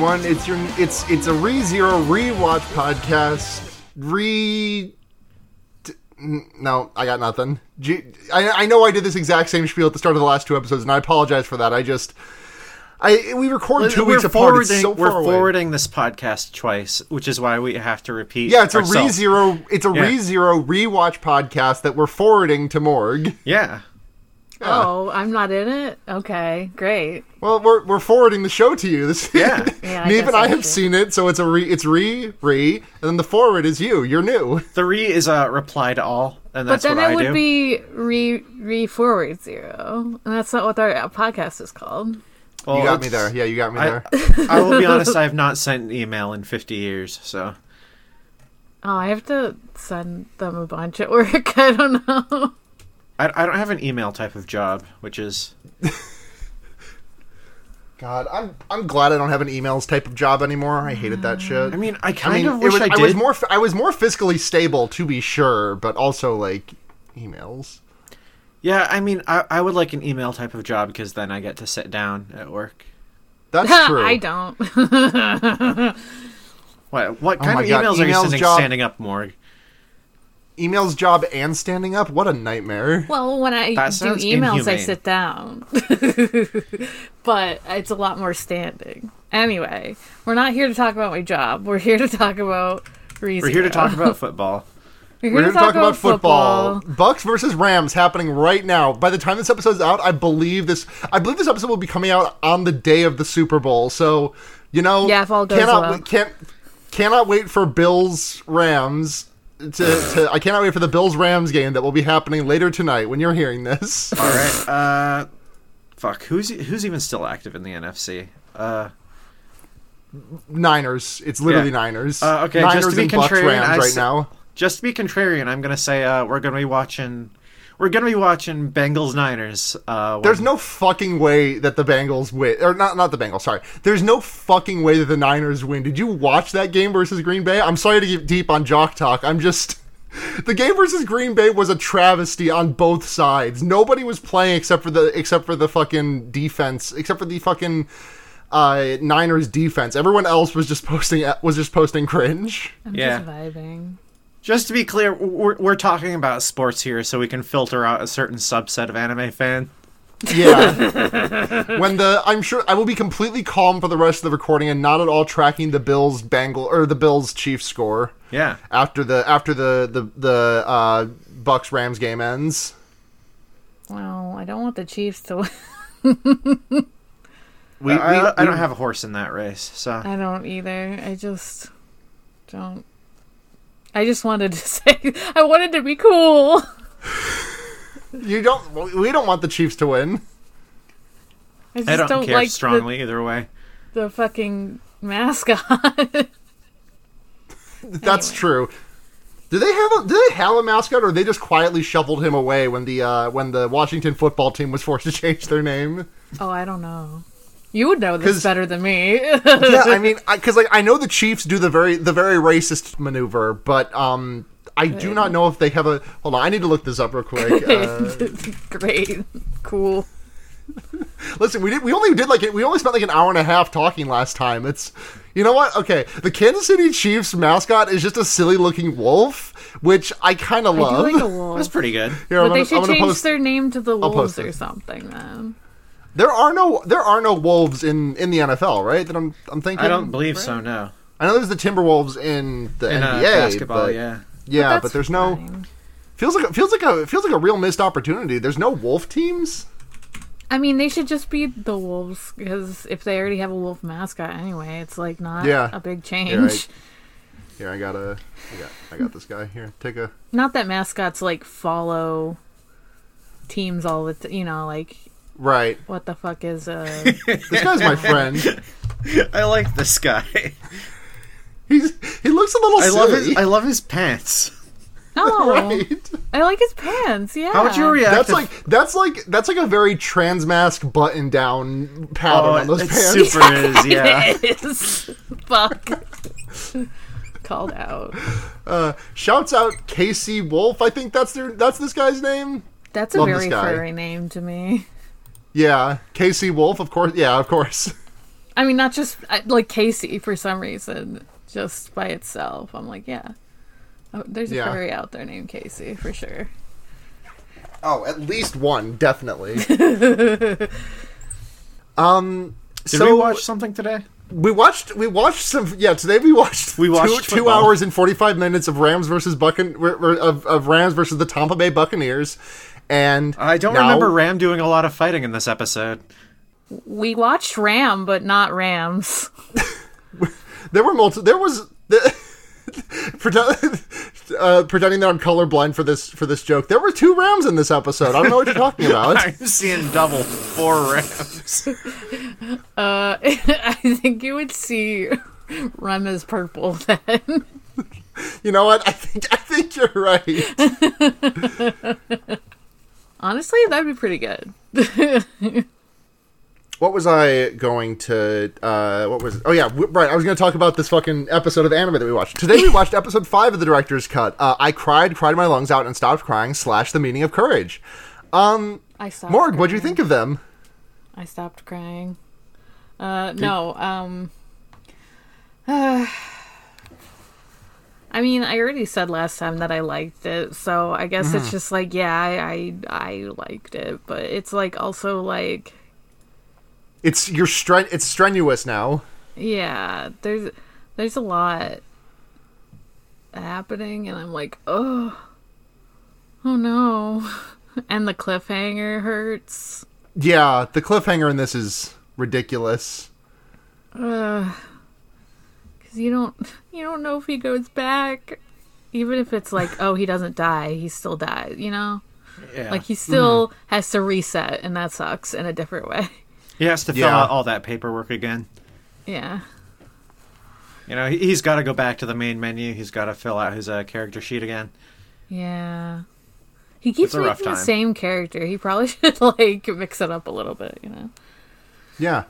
Everyone. It's your it's it's a ReZero rewatch podcast. Re no, I got nothing. G- I, I know I did this exact same spiel at the start of the last two episodes, and I apologize for that. I just I we recorded 2 we're weeks apart. It's forwarding, so we're far away. forwarding this podcast twice, which is why we have to repeat. Yeah, it's a ourselves. ReZero. It's a Yeah. ReZero rewatch podcast that we're forwarding to Morg. Yeah, Oh, I'm not in it? Okay, great. Well, we're we're forwarding the show to you. This Yeah. Yeah, I Neve and I I have should. seen it, so it's a re it's re re, and then the forward is you. You're new. the re is a reply to all, and that's But then what it I would do. be re re forward zero, and that's not what our podcast is called. Well, you got me there. Yeah, you got me I, there. I will be honest. I have not sent an email in 50 years, so Oh, I have to send them a bunch at work. I don't know. I, I don't have an email type of job, which is God, I'm I'm glad I don't have an emails type of job anymore. I hated that mm, shit. I mean, I I kind mean, of wish was, I I, was more I was more fiscally stable to be sure, but also like emails. Yeah, I mean, I, I would like an email type of job because then I get to sit down at work. That's true. I don't. What what Oh kind my of God, emails are you emails sending job- standing up, Morg? Emails job and standing up. What a nightmare. well, when I That do sounds emails, I sit down, but it's a lot more standing. Anyway, we're not here to talk about my job. We're here to talk about. We're here to talk about football. We're We're here to talk about football. Bucks versus Rams happening right now. By the time this episode's out, I believe this. I believe this episode will be coming out on the day of the Super Bowl. So, you know, Yeah, if all goes cannot well. can't cannot wait for Bills Rams. To, to I cannot wait for the Bills Rams game that will be happening later tonight when you're hearing this. All right. Uh, fuck. Who's who's even still active in the NFC? Uh, Niners. It's literally Yeah. Niners. Uh, okay, Niners just to be and Bucks contrarian, Rams I right s- now. just to be contrarian, I'm gonna say uh, we're gonna be watching. We're gonna be watching Bengals Niners. Uh, when- There's no fucking way that the Bengals win, or not not the Bengals. Sorry, there's no fucking way that the Niners win. Did you watch that game versus Green Bay? I'm sorry to get deep on jock talk. I'm just the game versus Green Bay was a travesty on both sides. Nobody was playing except for the except for the fucking defense, except for the fucking uh, Niners defense. Everyone else was just posting was just posting cringe. I'm Yeah. just vibing. Just to be clear, we're, we're talking about sports here, so we can filter out a certain subset of anime fan. Yeah. when the I'm sure I will be completely calm for the rest of the recording and not at all tracking the Bills Bengal or the Bills Chiefs score Yeah. after the after the the the uh, Bucks Rams game ends. Well, I don't want the Chiefs to win. We, I, we- I don't have a horse in that race, so I don't either. I just don't. I just wanted to say I wanted to be cool. you don't we don't want the Chiefs to win. I just I don't, care like strongly either way. The, the fucking mascot. That's Anyway. true. Do they have a do they have a mascot or they just quietly shuffled him away when the uh, when the Washington football team was forced to change their name? oh, I don't know. You would know this 'Cause- better than me. yeah, I mean, because like I know the Chiefs do the very the very racist maneuver, but um, I do not know if they have a. Hold on, I need to look this up real quick. Uh, Great, cool. listen, we did we only did like we only spent like an hour and a half talking last time. It's you know what? Okay, the Kansas City Chiefs mascot is just a silly looking wolf, which I kind of I love. do like a wolf. That's pretty good. Here, I'm but gonna- they I'm should change post- their name to the Wolves or something. Then There are no there are no wolves in in the NFL, right? That I'm I'm thinking. I don't believe so. No. I know there's the Timberwolves in the In uh, NBA, basketball, but, yeah. yeah, That's but there's no. Feels like a, feels like a feels like a real missed opportunity. There's no wolf teams. I mean, they should just be the Wolves because if they already have a wolf mascot anyway, it's like not Yeah. a big change. You're right. Here, I got a, I got, I got this guy here. Take a. Not that mascots like follow teams all the t- you know like Right, what the fuck is uh this guy's my friend. I like this guy. He's he looks a little I silly. love his. I love his pants. oh right. I like his pants yeah How would you react? That's if- like that's like that's like a very trans mask button down pattern Oh, on those it pants. super is. Yeah. It is. fuck called out Uh, shouts out Casey Wolf. I think that's their that's this guy's name. that's a Love this very guy. furry name to me Yeah, Casey Wolf. Of course. Yeah, of course. I mean, not just like Casey for some reason, just by itself. I'm like, yeah. Oh, there's a Yeah. furry out there named Casey for sure. Oh, at least one, definitely. um, Did so we watch something today? we watched we watched some yeah today we watched We watched two, two hours and 45 minutes of rams versus buccan of, of rams versus the tampa bay buccaneers and I don't now- remember Ram doing a lot of fighting in this episode. We watched Ram, but not Rams. there were multiple there was pretend, uh, pretending that i'm colorblind for this for this joke there were two rams in this episode i don't know what you're talking about I'm seeing double four Rams. Uh, I think you would see Rem as purple then. you know what i think i think you're right Honestly, that'd be pretty good. what was I going to? Uh, what was? Oh yeah, w- right. I was going to talk about this fucking episode of anime that we watched today. We watched episode five of the director's cut. Uh, I cried, cried my lungs out, and stopped crying. Slash the meaning of courage. Um, I stopped. Morg, what'd you think of them? I stopped crying. Uh, no, um. I mean, I already said last time that I liked it, so I guess it's mm-hmm. just like, yeah, I, I I liked it, but it's like also like, It's you're stren- It's strenuous now. yeah, there's there's a lot happening, and I'm like, oh, oh no, and the cliffhanger hurts. Yeah, the cliffhanger in this is ridiculous. Because you don't you don't know if he goes back, even if it's like, oh, he doesn't die, he still dies. You know, Yeah. like he still has to reset, and that sucks in a different way. he has to fill Yeah. out all that paperwork again. Yeah, You know, he- he's got to go back to the main menu. He's got to fill out his uh, character sheet again. yeah. He keeps It's a rough making the same character. He probably should like mix it up a little bit. You know. Yeah.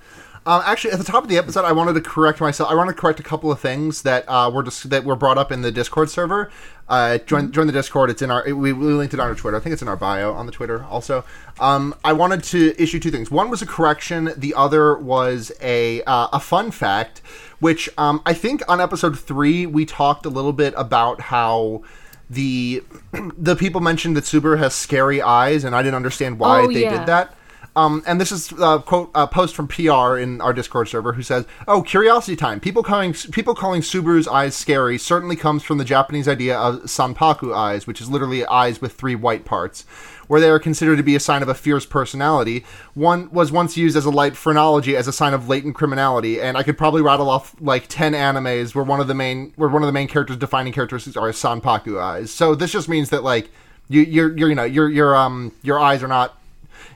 Um, actually, at the top of the episode, I wanted to correct myself. I want to correct a couple of things that uh, were just that were brought up in the Discord server. Uh, join join the Discord. It's in our we, we linked it on our Twitter. I think it's in our bio on the Twitter also. Um, I wanted to issue two things. One was a correction. The other was a uh, a fun fact, which um, I think on episode three we talked a little bit about how. The the people mentioned that Subaru has scary eyes, and I didn't understand why Oh, they yeah. did that. Um, and this is a quote a post from PR in our Discord server who says, "Oh, curiosity time. People calling people calling Subaru's eyes scary certainly comes from the Japanese idea of sanpaku eyes, which is literally eyes with three white parts, where they are considered to be a sign of a fierce personality. One was once used as a light phrenology as a sign of latent criminality, and I could probably rattle off like ten animes where one of the main where one of the main characters defining characteristics are sanpaku eyes. So this just means that like you you're, you're you know your your um your eyes are not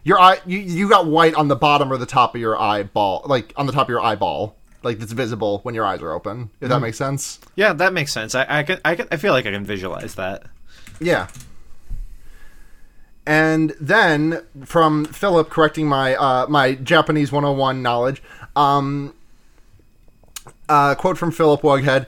your eye you, you got white on the bottom or the top of your eyeball like on the top of your eyeball like it's visible when your eyes are open if that makes sense Yeah, that makes sense. I, I can, I can, I feel like I can visualize that. yeah and then from philip correcting my uh my japanese 101 knowledge um uh quote from philip wughead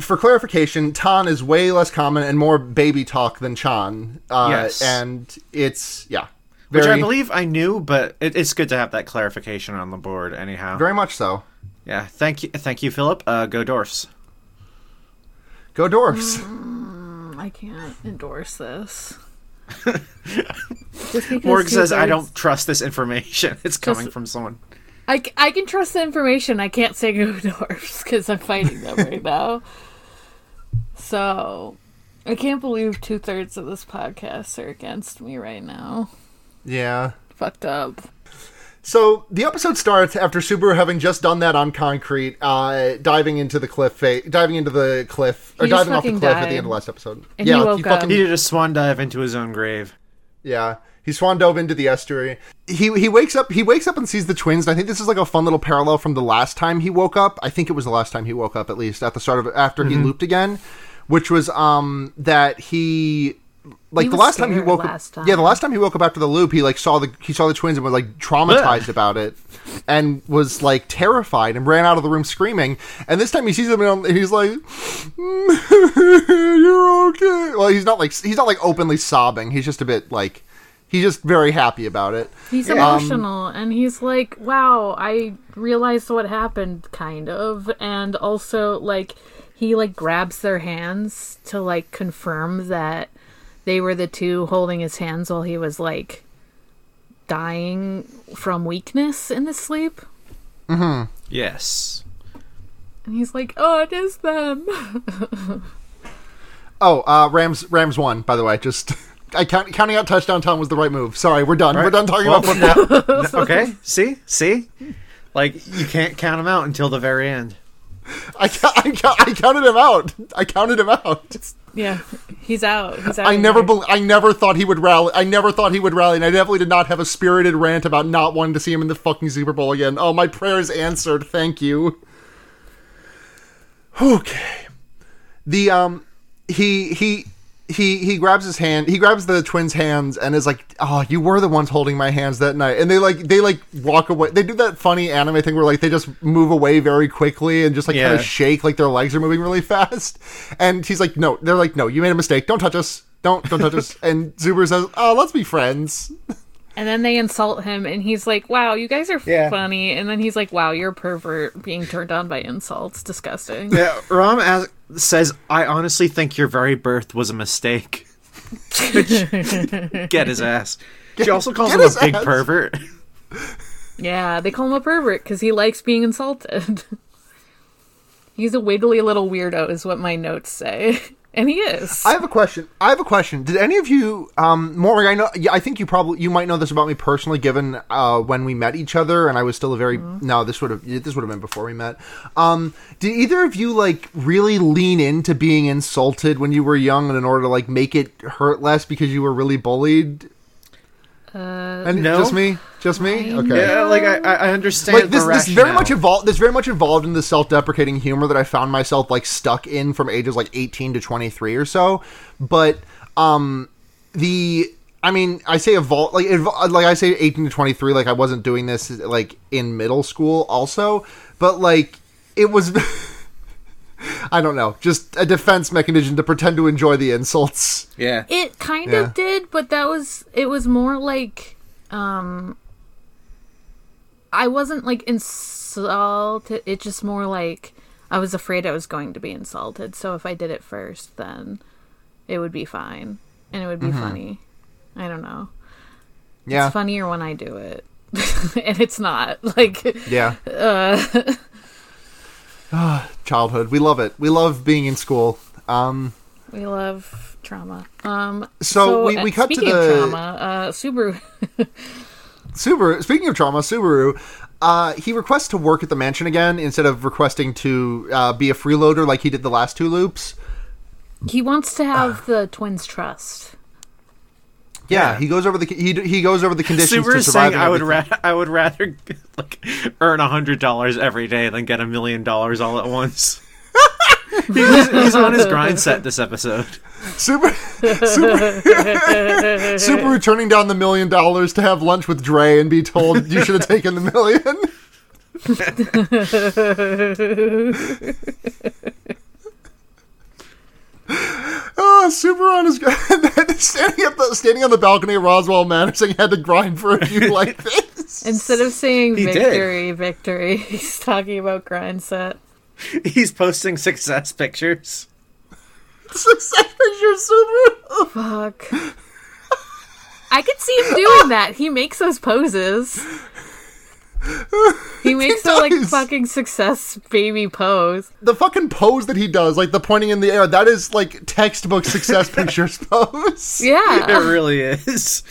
for clarification, Tan is way less common and more baby talk than Chan. Uh, Yes. And it's, yeah. Which I believe I knew, but it, it's good to have that clarification on the board. Anyhow, very much so. yeah. Thank you, thank you, Philip. Uh, go Dwarfs. Go Dwarfs. I can't endorse this. Just because Morg says, "I don't trust this information. It's coming from someone." I, I can trust the information. I can't say go dwarfs because I'm fighting them right now. So, I can't believe two thirds of this podcast are against me right now. Yeah. Fucked up. So the episode starts after Subaru having just done that on concrete, uh, diving into the cliff, fa- diving into the cliff, or diving off the fucking cliff at the end of last episode. And he yeah, woke up. He did a swan dive into his own grave. Yeah, he swan dove into the estuary. He he wakes up. He wakes up and sees the twins. And I think this is like a fun little parallel from the last time he woke up. I think it was the last time he woke up, at least at the start of after he looped again, which was um that he. Like He the last time he woke last up, yeah, the last time he woke up after the loop, he like saw the he saw the twins and was like traumatized about it, and was like terrified and ran out of the room screaming. And this time he sees them and he's like, mm, "You're okay." Well, he's not like he's not like openly sobbing. He's just a bit like He's just very happy about it. He's um, emotional and he's like, wow, I realized what happened, kind of. And also, like, he, like, grabs their hands to, like, confirm that they were the two holding his hands while he was, like, dying from weakness in his sleep. Mm-hmm. Yes. And he's like, oh, it is them. Oh, uh, Rams Rams won. By the way, just I count, counting out touchdown time was the right move. Sorry, we're done. We're done talking Well, about football. No, okay. See, see, like you can't count them out until the very end. I, ca- I, ca- I counted him out. I counted him out. Yeah, he's out. He's out. I never, bel I never thought he would rally. I never thought he would rally, and I definitely did not have a spirited rant about not wanting to see him in the fucking Super Bowl again. Oh, my prayers answered. Thank you. Okay. The um, he he he he grabs his hand. He grabs the twins' hands and is like, "Oh, you were the ones holding my hands that night." And they like they like walk away. They do that funny anime thing where like they just move away very quickly and just like kind of shake like their legs are moving really fast. And he's like, "No." They're like, "No, you made a mistake. Don't touch us. Don't don't touch us." And Zuber says, "Oh, let's be friends." And then they insult him, and he's like, "Wow, you guys are Yeah. funny." And then he's like, "Wow, you're a pervert being turned on by insults. Disgusting." Yeah, Ram as- says, "I honestly think your very birth was a mistake." Get his ass. She also calls get him a big ass. pervert. Yeah, they call him a pervert because he likes being insulted. He's a wiggly little weirdo, is what my notes say, and he is. I have a question. I have a question. Did any of you, um, Morgan? I know. I think you probably you might know this about me personally, given uh, when we met each other, and I was still a very no. This would have this would have been before we met. Um, did either of you like really lean into being insulted when you were young, and in order to like make it hurt less because you were really bullied? Uh, And No. just me, just me. Okay. Yeah, like I, I I understand like this, the this very much involved. This very much involved in the self-deprecating humor that I found myself like stuck in from ages like eighteen to twenty-three or so. But um, the I mean, I say evolve like evol- like I say eighteen to twenty-three. Like I wasn't doing this like in middle school also, but like it was. I don't know, just a defense mechanism to pretend to enjoy the insults. Yeah. it kind Yeah. of did, but that was it was more like um I wasn't like insulted. It's just more like I was afraid I was going to be insulted. So if I did it first, then it would be fine and it would be funny. I don't know. Yeah, It's funnier when I do it. and it's not. Like yeah. uh Childhood, we love it. We love being in school. Um, we love trauma. Um So we- we uh, cut to the- trauma, uh Subaru Subaru. Speaking of trauma, Subaru. Uh, he requests to work at the mansion again instead of requesting to uh, be a freeloader like he did the last two loops. he wants to have the twins trust. Yeah, Yeah. he goes over the he he goes over the conditions Super to is survive. saying I would ra- I would rather like earn a hundred dollars every day than get a million dollars all at once. he's, he's on his grind set this episode. Super, super, super turning down the million dollars to have lunch with Dre and be told you should have taken the million. Oh, super on his standing at the standing on the balcony of Roswaal Manor saying he had to grind for a few like this. Instead of saying He did. victory, victory, he's talking about grind set. He's posting success pictures. Success picture Subaru. Fuck. I could see him doing that. He makes those poses. He makes the like fucking success baby pose. The fucking pose that he does, like the pointing in the air, that is like textbook success pictures pose. Yeah. It really is.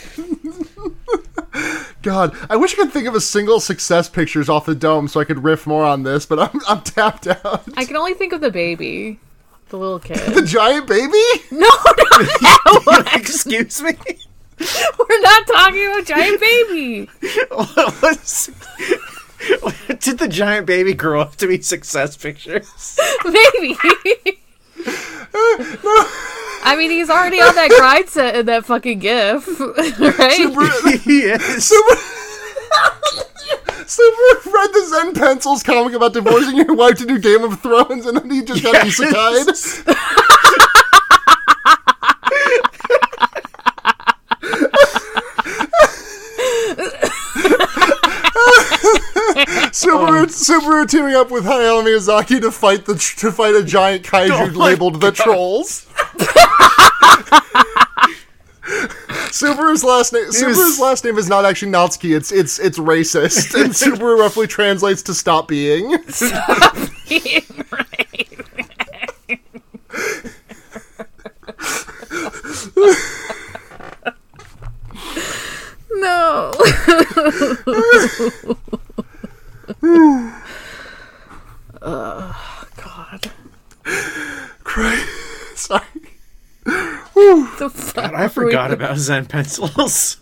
God, I wish I could think of a single success pictures off the dome so I could riff more on this, but I'm I'm tapped out. I can only think of the baby. The little kid. The giant baby? No, not that. Excuse me. We're not talking about giant baby. Did the giant baby grow up to be success pictures? Maybe. I mean, he's already on that grind set in that fucking gif, right? he is. Super, Super read the Zen Pencils comic about divorcing your wife to do Game of Thrones, and then he just got Yes. isekai'd. Subaru teaming up with Hayao Miyazaki to fight the to fight a giant kaiju Oh my labeled the Trolls. Subaru's last name Subaru's last name is not actually Natsuki. It's it's it's racist, and Subaru roughly translates to "stop being." Right. No. Oh God. Cry. Sorry. The fuck I forgot we- about Zen pencils.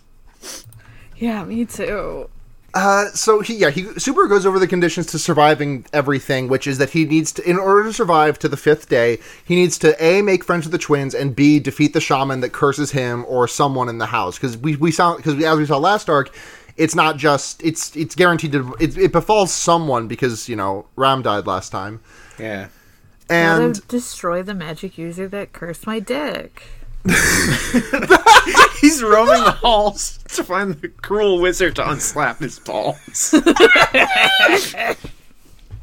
Yeah, me too. Uh, so he yeah he Subaru goes over the conditions to surviving everything, which is that he needs to in order to survive to the fifth day, he needs to a make friends with the twins and b defeat the shaman that curses him or someone in the house because we we saw because as we saw last arc, it's not just it's it's guaranteed to it, it befalls someone because you know Ram died last time Yeah. and destroy the magic user that cursed my dick. He's roaming the halls to find the cruel wizard to unslap his balls.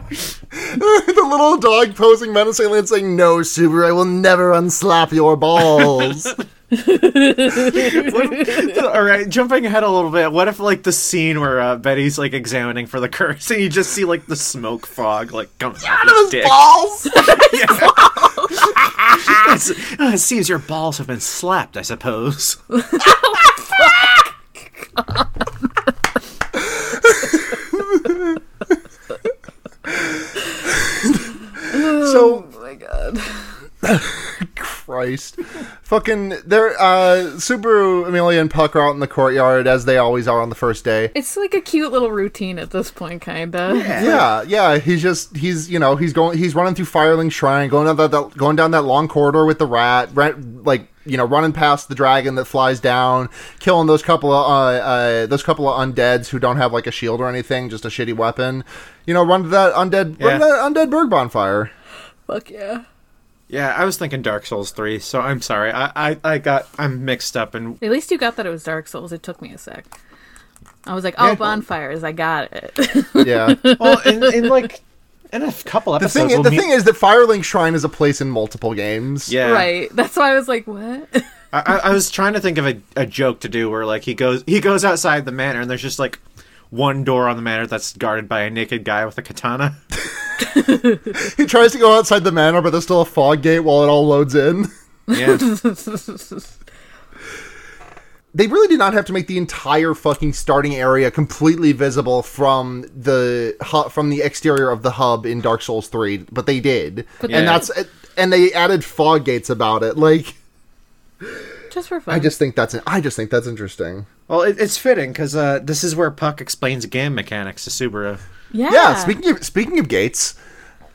the little dog posing menacingly and saying no Subaru I will never unslap your balls. All right, jumping ahead a little bit. What if like the scene where uh, Betty's like examining for the curse, and you just see like the smoke fog like coming out of his dick? balls. It's- uh, it seems your balls have been slapped. I suppose. So Oh my god. Christ. Fucking they're uh Subaru, Emilia, and Puck are out in the courtyard as they always are on the first day. It's like a cute little routine at this point, kinda. Yeah, yeah. He's just he's you know he's going he's running through Firelink Shrine, going down that, that going down that long corridor with the rat, rat, like you know running past the dragon that flies down, killing those couple of uh, uh those couple of undeads who don't have like a shield or anything, just a shitty weapon. You know, run to that undead run to that undead Burg bonfire. Fuck yeah. Yeah, I was thinking Dark Souls three, so I'm sorry. I I, I got I'm mixed up and At least you got that it was Dark Souls. It took me a sec. I was like, oh, Yeah. bonfires. I got it. Yeah. well in, in like in a couple The episodes. thing, we'll the meet- thing is that Firelink Shrine is a place in multiple games. yeah, Right. That's why I was like, what? I, I- I was trying to think of a, a joke to do where like he goes he goes outside the manor and there's just like one door on the manor that's guarded by a naked guy with a katana. He tries to go outside the manor, but there's still a fog gate while it all loads in. Yeah, They really did not have to make the entire fucking starting area completely visible from the hu- from the exterior of the hub in Dark Souls 3, but they did. Yeah. And that's and they added fog gates about it. Like Just for fun. I just think that's I just think that's interesting. well, it, it's fitting because uh, this is where Puck explains game mechanics to Subaru. Yeah. Yeah, speaking of speaking of gates,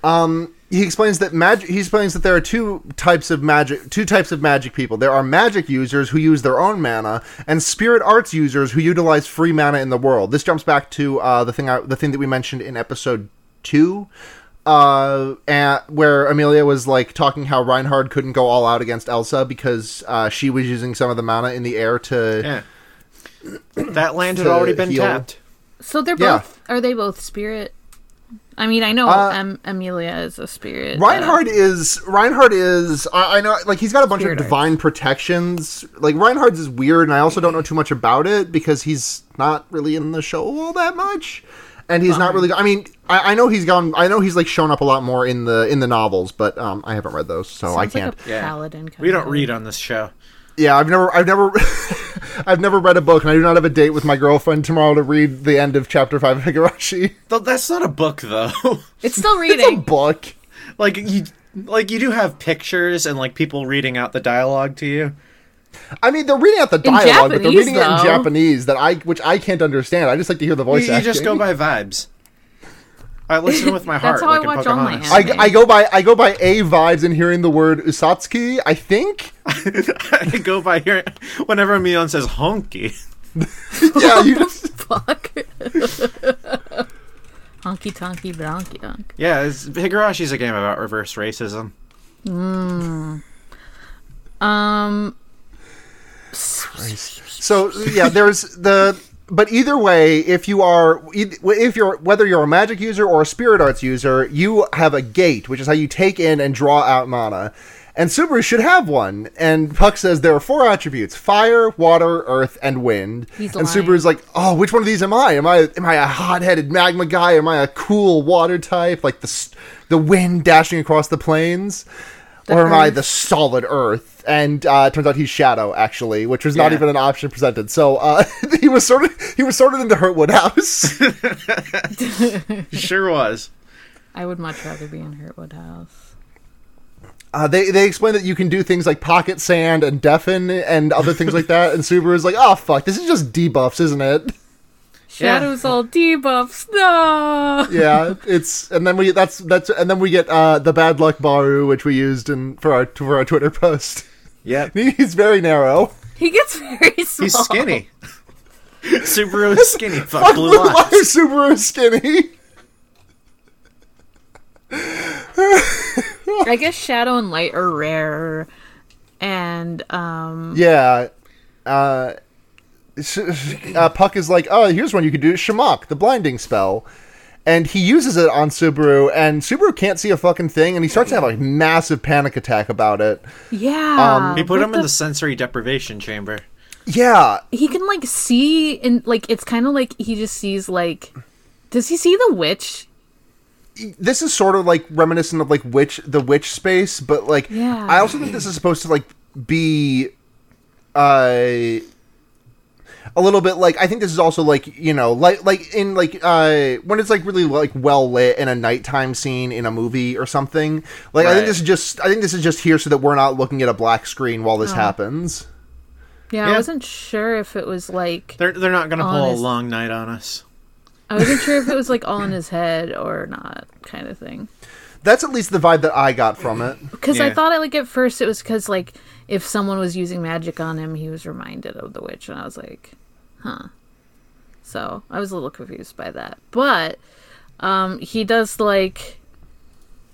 um, he explains that magic. He explains that there are two types of magic. Two types of magic people. There are magic users who use their own mana, and spirit arts users who utilize free mana in the world. This jumps back to uh, the thing. I, the thing that we mentioned in episode two. Uh, and where Emilia was like talking how Reinhard couldn't go all out against Elsa because uh, she was using some of the mana in the air to Yeah, that land had already been heal. tapped. So they're Yeah. both. Are they both spirit? I mean, I know Uh, Am- Emilia is a spirit. uh, is Reinhard is I, I know like he's got a bunch Spirit of arts. divine protections. Like Reinhard's is weird, and I also don't know too much about it because he's not really in the show all that much, and he's not really. I mean, I, I know he's gone. I know he's like shown up a lot more in the in the novels, but um, I haven't read those, so I sounds like can't. a Yeah. paladin. Kind We don't read on this show. Yeah, I've never, I've never, I've never read a book, and I do not have a date with my girlfriend tomorrow to read the end of chapter five of Higurashi. Th- That's not a book though. It's still It's a reading. book. like you, like you do have pictures and like people reading out the dialogue to you. I mean, they're reading out the dialogue, but they're Japanese, reading it in. Japanese that I, which I can't understand. I just like to hear the You, voice you acting. just go by vibes. I listen with my heart. That's how I like in watch all my anime. I, I go by I go by a vibes and hearing the word Usatsuki. I think. I go by hearing whenever Mion says honky. Yeah, you just Fuck. Honky tonky bronky donk. Yeah, it's, Higurashi's a game about reverse racism. Um. so yeah. There's the but either way, if you are if you're whether you're a magic user or a spirit arts user, you have a gate, which is how you take in and draw out mana. And Subaru should have one. And Puck says there are four attributes: fire, water, earth, and wind. He's and lying. Subaru's like, "Oh, which one of these am I? Am I am I a hot-headed magma guy? Am I a cool water type, like the the wind dashing across the plains?" or am I the solid earth? And uh, it turns out he's Shadow, actually, which was not Yeah. even an option presented. So uh, he was sorted. He was sorted into Hurtwood House. Sure was. I would much rather be in Hurtwood House. Uh, they they explain that you can do things like pocket sand and deafen and other things like that. And Subaru's like, "Oh fuck, this is just debuffs, isn't it?" Shadows all debuffs. No. Yeah, it's and then we that's that's and then we get uh, the bad luck Baru, which we used in for our for our Twitter post. Yep. He's very narrow. He gets very small. He's skinny. Subaru is skinny. Fuck blue Why eyes. is Subaru skinny? I guess Shadow and Light are rare, and um, Yeah. Uh, uh, Puck is like, oh, here's one you can do. Shamak, the blinding spell. And he uses it on Subaru, and Subaru can't see a fucking thing, and he starts to have a massive panic attack about it. yeah, Um, He put what him in the sensory deprivation chamber. Yeah, He can like see and like it's kind of like he just sees like. Does he see the witch? this is sort of like reminiscent of like witch the witch space, but like Yeah. I also think this is supposed to like be uh a little bit like I think this is also like you know like like in like uh when it's like really like well lit in a nighttime scene in a movie or something like I think this is just I think this is just here so that we're not looking at a black screen while this happens. Yeah, I wasn't sure if it was like They're they're not gonna pull Honest. a long night on us. I wasn't sure if it was like all in his head or not, kind of thing. That's at least the vibe that I got from it. Because I Yeah. thought like at first it was because like if someone was using magic on him, he was reminded of the witch, and I was like, huh. So I was a little confused by that, but um, he does like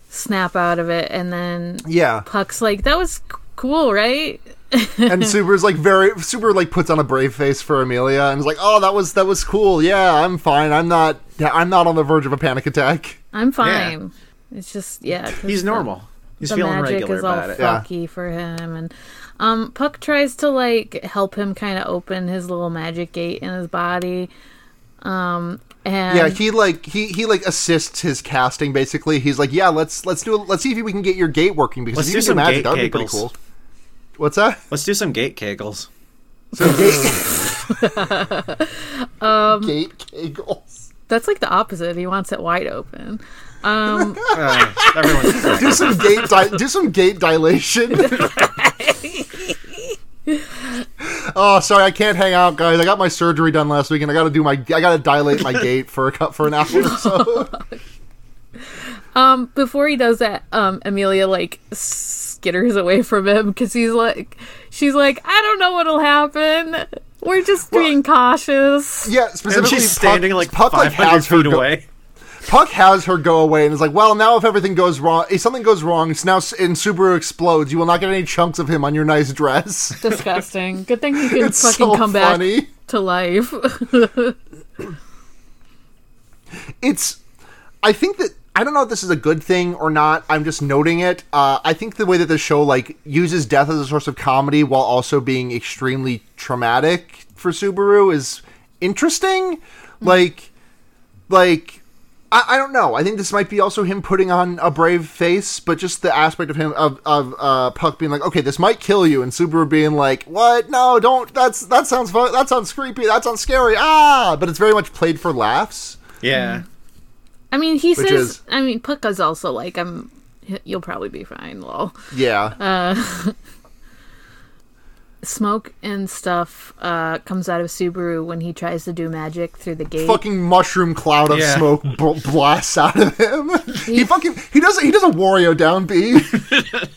snap out of it, and then Yeah. Puck's like, "That was c- cool, right?" and Subaru's like very Super like puts on a brave face for Emilia and is like, "Oh, that was that was cool. Yeah, I'm fine. I'm not I'm not on the verge of a panic attack." I'm fine. It's just yeah, 'cause He's normal. He's the feeling magic regular is all about it. Yeah. for him and um puck tries to like help him kind of open his little magic gate in his body um and Yeah, he like he he like assists his casting basically. He's like, "Yeah, let's let's do let's see if we can get your gate working because Let's if do some magic, gate that would be pretty cool." What's that? Let's do some gate kegels. So gate Um, gate kegels. that's like the opposite he wants it wide open um Uh, everyone's. Do some gate di- do some gate dilation. oh, sorry, I can't hang out, guys. I got my surgery done last week, and I got to do my I got to dilate my gate for a cou- for an hour or so. um before he does that um emilia like skitters away from him because he's like she's like i don't know what'll happen we're just being cautious Yeah, specifically, And specifically, she's standing Puck, like Puck like 500 has her feet go- away. Puck has her go away and is like, "Well, now if everything goes wrong, if something goes wrong, it's now and Subaru explodes, you will not get any chunks of him on your nice dress." disgusting good thing he can It's fucking so come funny. back to life It's, I think that I don't know if this is a good thing or not. I'm just noting it. Uh, I think the way that the show like uses death as a source of comedy while also being extremely traumatic for Subaru is interesting. Like, like. I, I don't know. I think this might be also him putting on a brave face, but just the aspect of him of of uh, Puck being like, okay, this might kill you, and Subaru being like, what? No, don't. That's that sounds fun. That sounds creepy. That sounds scary. Ah, but it's very much played for laughs. Yeah. I mean, he Which says. is- I mean, Pucka's also like, "I'm." You'll probably be fine. Lol. Yeah. Smoke and stuff uh, comes out of Subaru when he tries to do magic through the gate. fucking mushroom cloud of Yeah. smoke bl- blasts out of him. he fucking he does he does a Wario down B.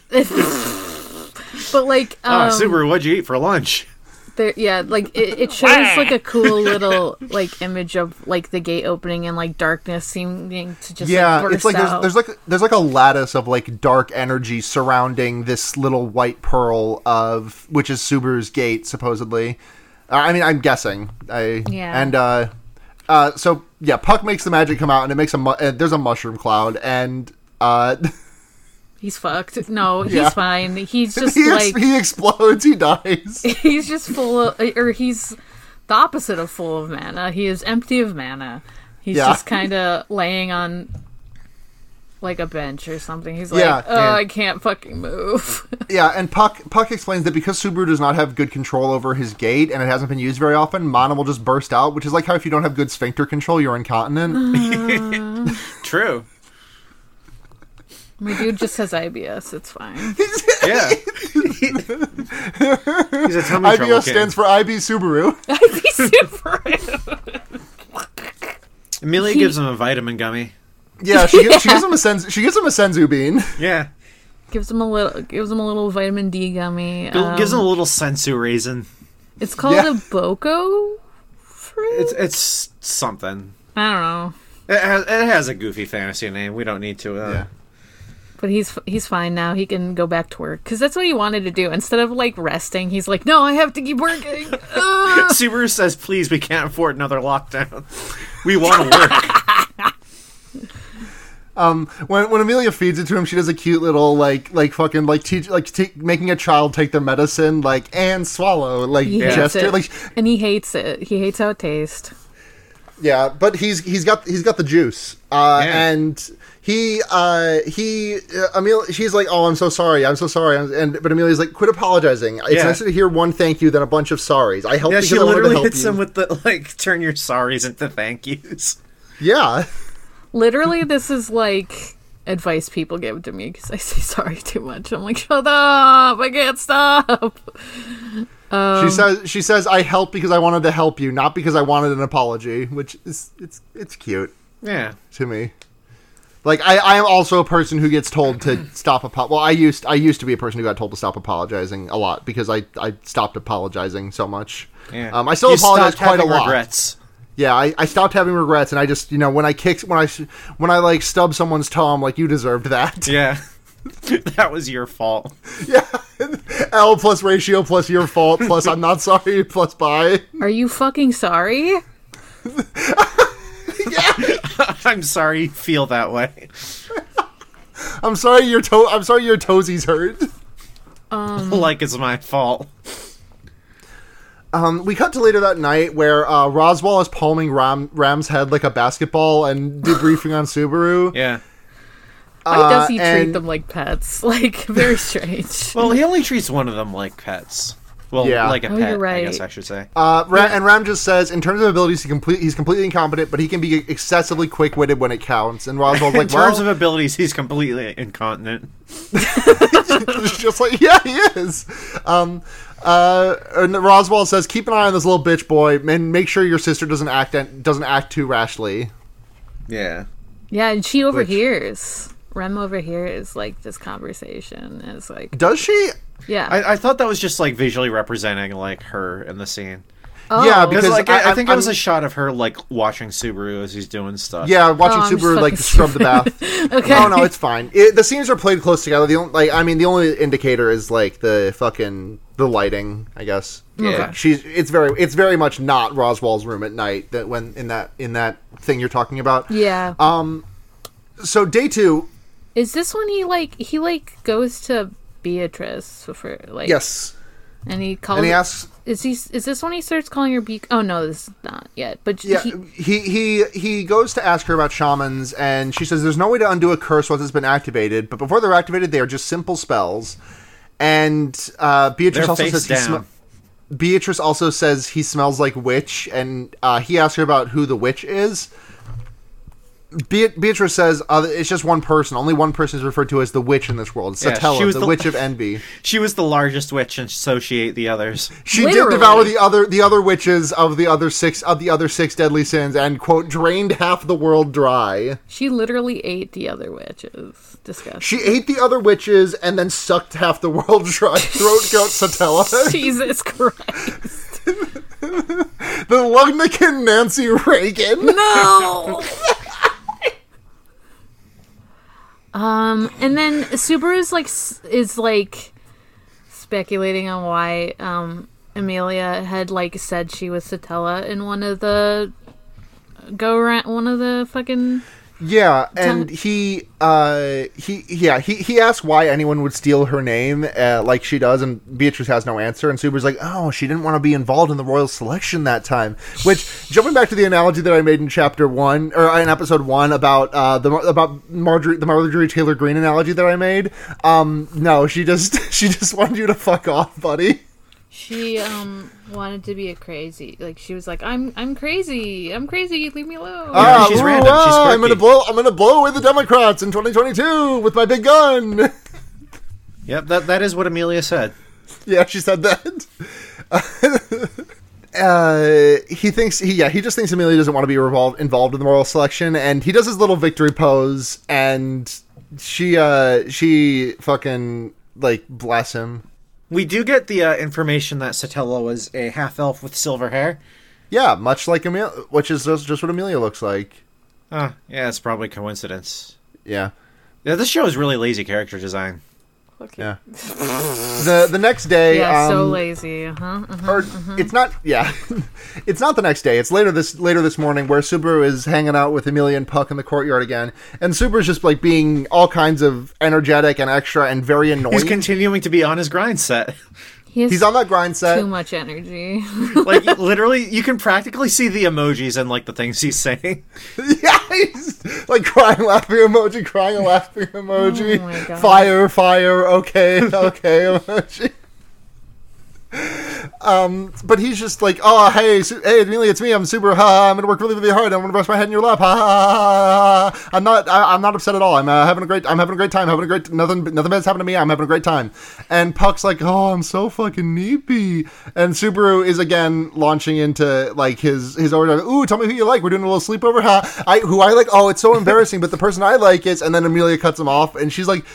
but like, Oh, um, Subaru, what'd you eat for lunch? There, yeah, like it, it shows like a cool little like image of like the gate opening and like darkness seeming to just yeah, like, burst it's like there's, out. there's like there's like a lattice of like dark energy surrounding this little white pearl of which is Subaru's gate supposedly. Uh, I mean, I'm guessing. I Yeah. And uh, uh, so yeah, Puck makes the magic come out, and it makes a mu- uh, there's a mushroom cloud, and uh, He's fucked. No, he's Yeah. fine. He's just he, ex- like he explodes. He dies. he's just full of or he's the opposite of full of mana. He is empty of mana. He's Yeah. just kind of laying on like a bench or something. He's like, Yeah, "Oh, yeah. I can't fucking move." Yeah, and Puck Puck explains that because Subaru does not have good control over his gate and it hasn't been used very often, mana will just burst out, which is like how if you don't have good sphincter control, you're incontinent. True. My dude just has IBS. It's fine. Yeah. He's a tummy trouble IBS kid. stands for IB Subaru. I'd be super. Emilia He- gives him a vitamin gummy. Yeah, she gives, she gives him a sense. She gives him a senzu bean. Yeah. gives him a little. Gives him a little vitamin D gummy. Gi- Um, gives him a little senzu raisin. it's called Yeah. a boko fruit. It's it's something. I don't know. It has, it has a goofy fantasy name. We don't need to. Uh, Yeah. But he's he's fine now. He can go back to work because that's what he wanted to do. Instead of like resting, he's like, "No, I have to keep working." Ugh. Subaru says, "Please, we can't afford another lockdown. We want to work." When when Emilia feeds it to him, she does a cute little like like fucking like teach like t- making a child take their medicine like and swallow like He gesture like and he hates it. He hates how it tastes. yeah. But he's he's got he's got the juice. Uh, Yeah. and he uh he uh, Emilia she's like oh I'm so sorry I'm so sorry I'm, and but Emilia's like quit apologizing. It's Yeah. nicer to hear one thank you than a bunch of sorries. I helped yeah, she I wanted to literally hits you. him with the like, turn your sorries into thank yous. yeah. Literally, this is like advice people give to me because I say sorry too much. I'm like, "Shut up! I can't stop." Um, she says she says I helped because I wanted to help you, not because I wanted an apology, which is it's it's cute. Yeah. to me. Like I, I am also a person who gets told to stop apo- Well, I used I used to be a person who got told to stop apologizing a lot because I, I stopped apologizing so much. Yeah. Um, I still You apologize quite a having lot. Regrets. Yeah, I, I stopped having regrets, and I just you know when I kicked when I s- when I like stub someone's toe, I'm like you deserved that. Yeah. that was your fault. Yeah, L plus ratio plus your fault plus I'm not sorry plus bye. Are you fucking sorry? I'm sorry you feel that way. I'm sorry your toe. I'm sorry your toesies hurt. like it's my fault. Um, we cut to later that night where uh, Roswaal is palming Ram, Ram's head like a basketball and debriefing on Subaru. Yeah. Why does he treat and- them like pets? Like very strange. Well, he only treats one of them like pets. Well, Yeah. like a Oh, pet, you're I guess. I should say. Uh, Ra- And Ram just says, in terms of abilities, he complete, he's completely incompetent, but he can be excessively quick-witted when it counts. And Roswaal's like, In terms well, of abilities, he's completely incontinent. it's just like, yeah, he is. Um, uh, and Roswaal says, keep an eye on this little bitch boy, and make sure your sister doesn't act doesn't act too rashly. Yeah. yeah, and she overhears. Rem overhears like this conversation. And it's like, Does she? Yeah, I, I thought that was just like visually representing like her in the scene. oh, yeah, Because Because like I, I- I think I'm- it was a shot of her like watching Subaru as he's doing stuff. Yeah, watching Oh, Subaru like fucking scrub the bath. okay. No, no, it's fine. It, the scenes are played close together. The only, like, I mean, the only indicator is like the fucking the lighting. I guess. Yeah. Okay. She's. It's very. It's very much not Roswaal's room at night. That when in that in that thing you're talking about. yeah. Um. So day two. Is this when he like he like goes to Beatrice for like Yes. and he calls And he asks. is he is this when he starts calling her Be Oh no, this is not yet. But Yeah, he, he, he he goes to ask her about shamans, and she says there's no way to undo a curse once it's been activated. But before they're activated, they are just simple spells. And uh, Beatrice They're also face says he sm- Beatrice also says he smells like witch, and uh, he asks her about who the witch is. Be- Beatrice says uh, it's just one person. Only one person is referred to as the witch in this world. Yeah, Satella, she was the, the- witch of envy. She was the largest witch, and so she ate the others. She Literally. did devour the other the other witches of the other six of the other six deadly sins, and quote drained half the world dry. she literally ate the other witches. Disgusting. She ate the other witches and then sucked half the world dry. Throat goat Satella. Jesus Christ. the Luggnican Nancy Reagan. No. Um, and then Subaru's like is like speculating on why um Emilia had like said she was Satella in one of the go around one of the fucking Yeah, and he, uh, he, yeah, he, he asked why anyone would steal her name, uh, like she does, and Beatrice has no answer, and Subaru's like, oh, she didn't want to be involved in the royal selection that time. Which, jumping back to the analogy that I made in chapter one, or in episode one about, uh, the, about Marjorie, the Marjorie Taylor Greene analogy that I made, um, no, she just, she just wanted you to fuck off, buddy. She um wanted to be a crazy like she was like I'm I'm crazy I'm crazy leave me alone. Ah, she's ooh, random, she's ah, I'm gonna blow, I'm gonna blow away the Democrats in 2022 with my big gun. Yep, that that is what Emilia said. Yeah, she said that. uh, he thinks he yeah he just thinks Emilia doesn't want to be revolved, involved in the royal selection, and he does his little victory pose, and she uh she fucking like bless him. We do get the uh, information that Satella was a half elf with silver hair. Yeah, much like Emilia, which is just, what Emilia looks like. Ah, yeah, it's probably coincidence. Yeah. Yeah, this show is really lazy character design. Okay. Yeah. the the next day, Yeah, so um, lazy. Uh-huh. uh-huh. or it's not yeah it's not the next day it's later this later this morning where subaru is hanging out with emilia and puck in the courtyard again and subaru's just like being all kinds of energetic and extra and very annoying He's continuing to be on his grind set. He has he's on that grind set too much energy. like literally, you can practically see the emojis and like the things he's saying. yeah he's like crying laughing emoji crying laughing emoji Oh fire fire okay okay emoji Um, but he's just like, oh, hey, Su- hey, Emilia, it's me. I'm super. Ha, I'm gonna work really, really hard. I'm gonna brush my head in your lap. Ha, ha, ha, ha. I'm not. I, I'm not upset at all. I'm uh, having a great. I'm having a great time. Having a great. Nothing. Nothing bad's happened to me. I'm having a great time. And Puck's like, oh, I'm so fucking neepy. And Subaru is again launching into like his his order. Ooh, tell me who you like. We're doing a little sleepover. Ha. I who I like. Oh, it's so embarrassing. but the person I like is. And then Emilia cuts him off, and she's like,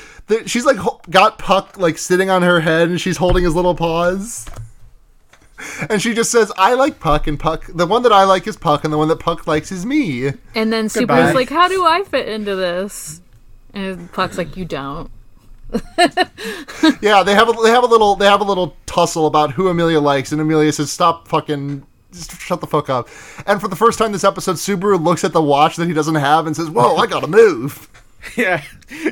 she's like got Puck like sitting on her head, and she's holding his little paws. And she just says, I like Puck, and Puck, the one that I like is Puck, and the one that Puck likes is me. and then Goodbye. Subaru's like, "How do I fit into this?" And Puck's like, "You don't." Yeah, they have a, they have a little they have a little tussle about who Emilia likes, and Emilia says, "Stop fucking." Just shut the fuck up. And for the first time this episode, Subaru looks at the watch that he doesn't have and says, Whoa, I gotta move. Yeah,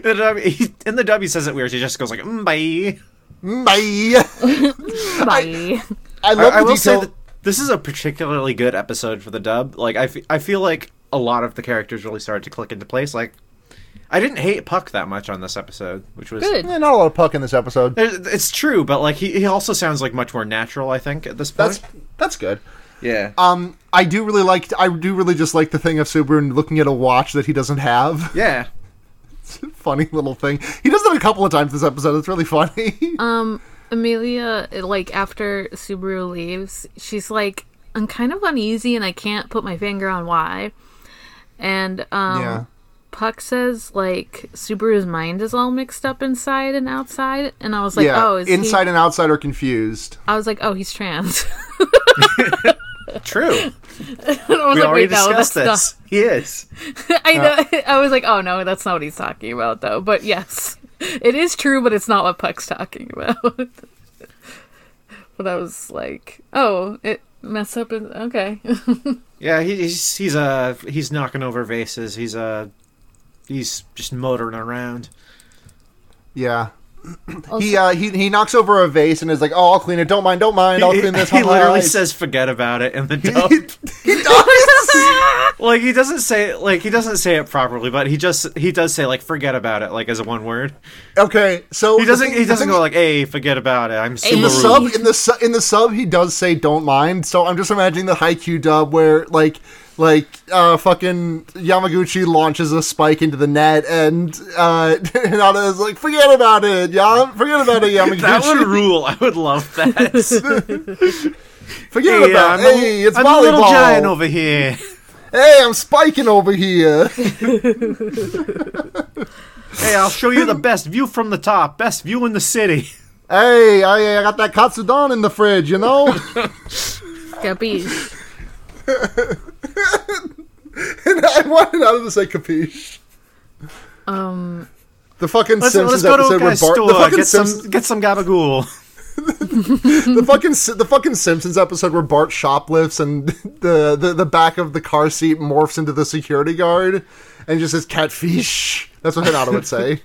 the W, he, and the W says it weird. He just goes like, mm, "Bye." Bye. Bye. I I, love I the will say that this is a particularly good episode for the dub. Like, I, I feel like a lot of the characters really started to click into place. Like, I didn't hate Puck that much on this episode, which was Good. Eh, not a lot of Puck in this episode. It's true, but like he, he also sounds like much more natural. I think at this point. That's that's good. yeah. Um, I do really like. I do really just like the thing of Subaru looking at a watch that he doesn't have. yeah. funny little thing. He does it a couple of times this episode. It's really funny. Um, Emilia, like after Subaru leaves, she's like, "I'm kind of uneasy, and I can't put my finger on why." And um, yeah. Puck says like Subaru's mind is all mixed up inside and outside, and I was like, yeah. "Oh, is inside He... and outside are confused. I was like, "Oh, he's trans." True. I was We like, already "Wait, no, discussed that's this. He is. I know. I was like, "Oh no, that's not what he's talking about, though." But yes, it is true, but it's not what Puck's talking about. but I was like, "Oh, it mess up." In... Okay. Yeah, he's he's uh he's knocking over vases. He's uh he's just motoring around. Yeah. He uh he, he knocks over a vase and is like, "Oh, I'll clean it. Don't mind. Don't mind. I'll he, clean this." he Ha, ha, literally ha." says forget about it in the dub. he does. like he doesn't say like he doesn't say it properly, but he just he does say like forget about it like as a one word. okay, so He doesn't thing- he doesn't go like hey forget about it. I'm in the Subaru." sub in the su- in the sub he does say don't mind so i'm just imagining the Haikyuu dub where like like uh fucking yamaguchi launches a spike into the net and uh Hinata is like forget about it yeah forget about it yamaguchi That would rule. I would love that. forget hey, about I'm, it a- hey it's I'm volleyball a little giant over here. hey i'm spiking over here Hey, I'll show you the best view from the top. Best view in the city. hey I, I got that katsudon in the fridge you know Capiche. And i wanted out of to say capiche Um, the fucking Let's, Simpsons let's go to a episode where Bart, store. the fucking Get Simpsons, some get some gabagool. the fucking the fucking Simpsons episode where Bart shoplifts and the, the the back of the car seat morphs into the security guard and just says catfish. That's what Hinata would say.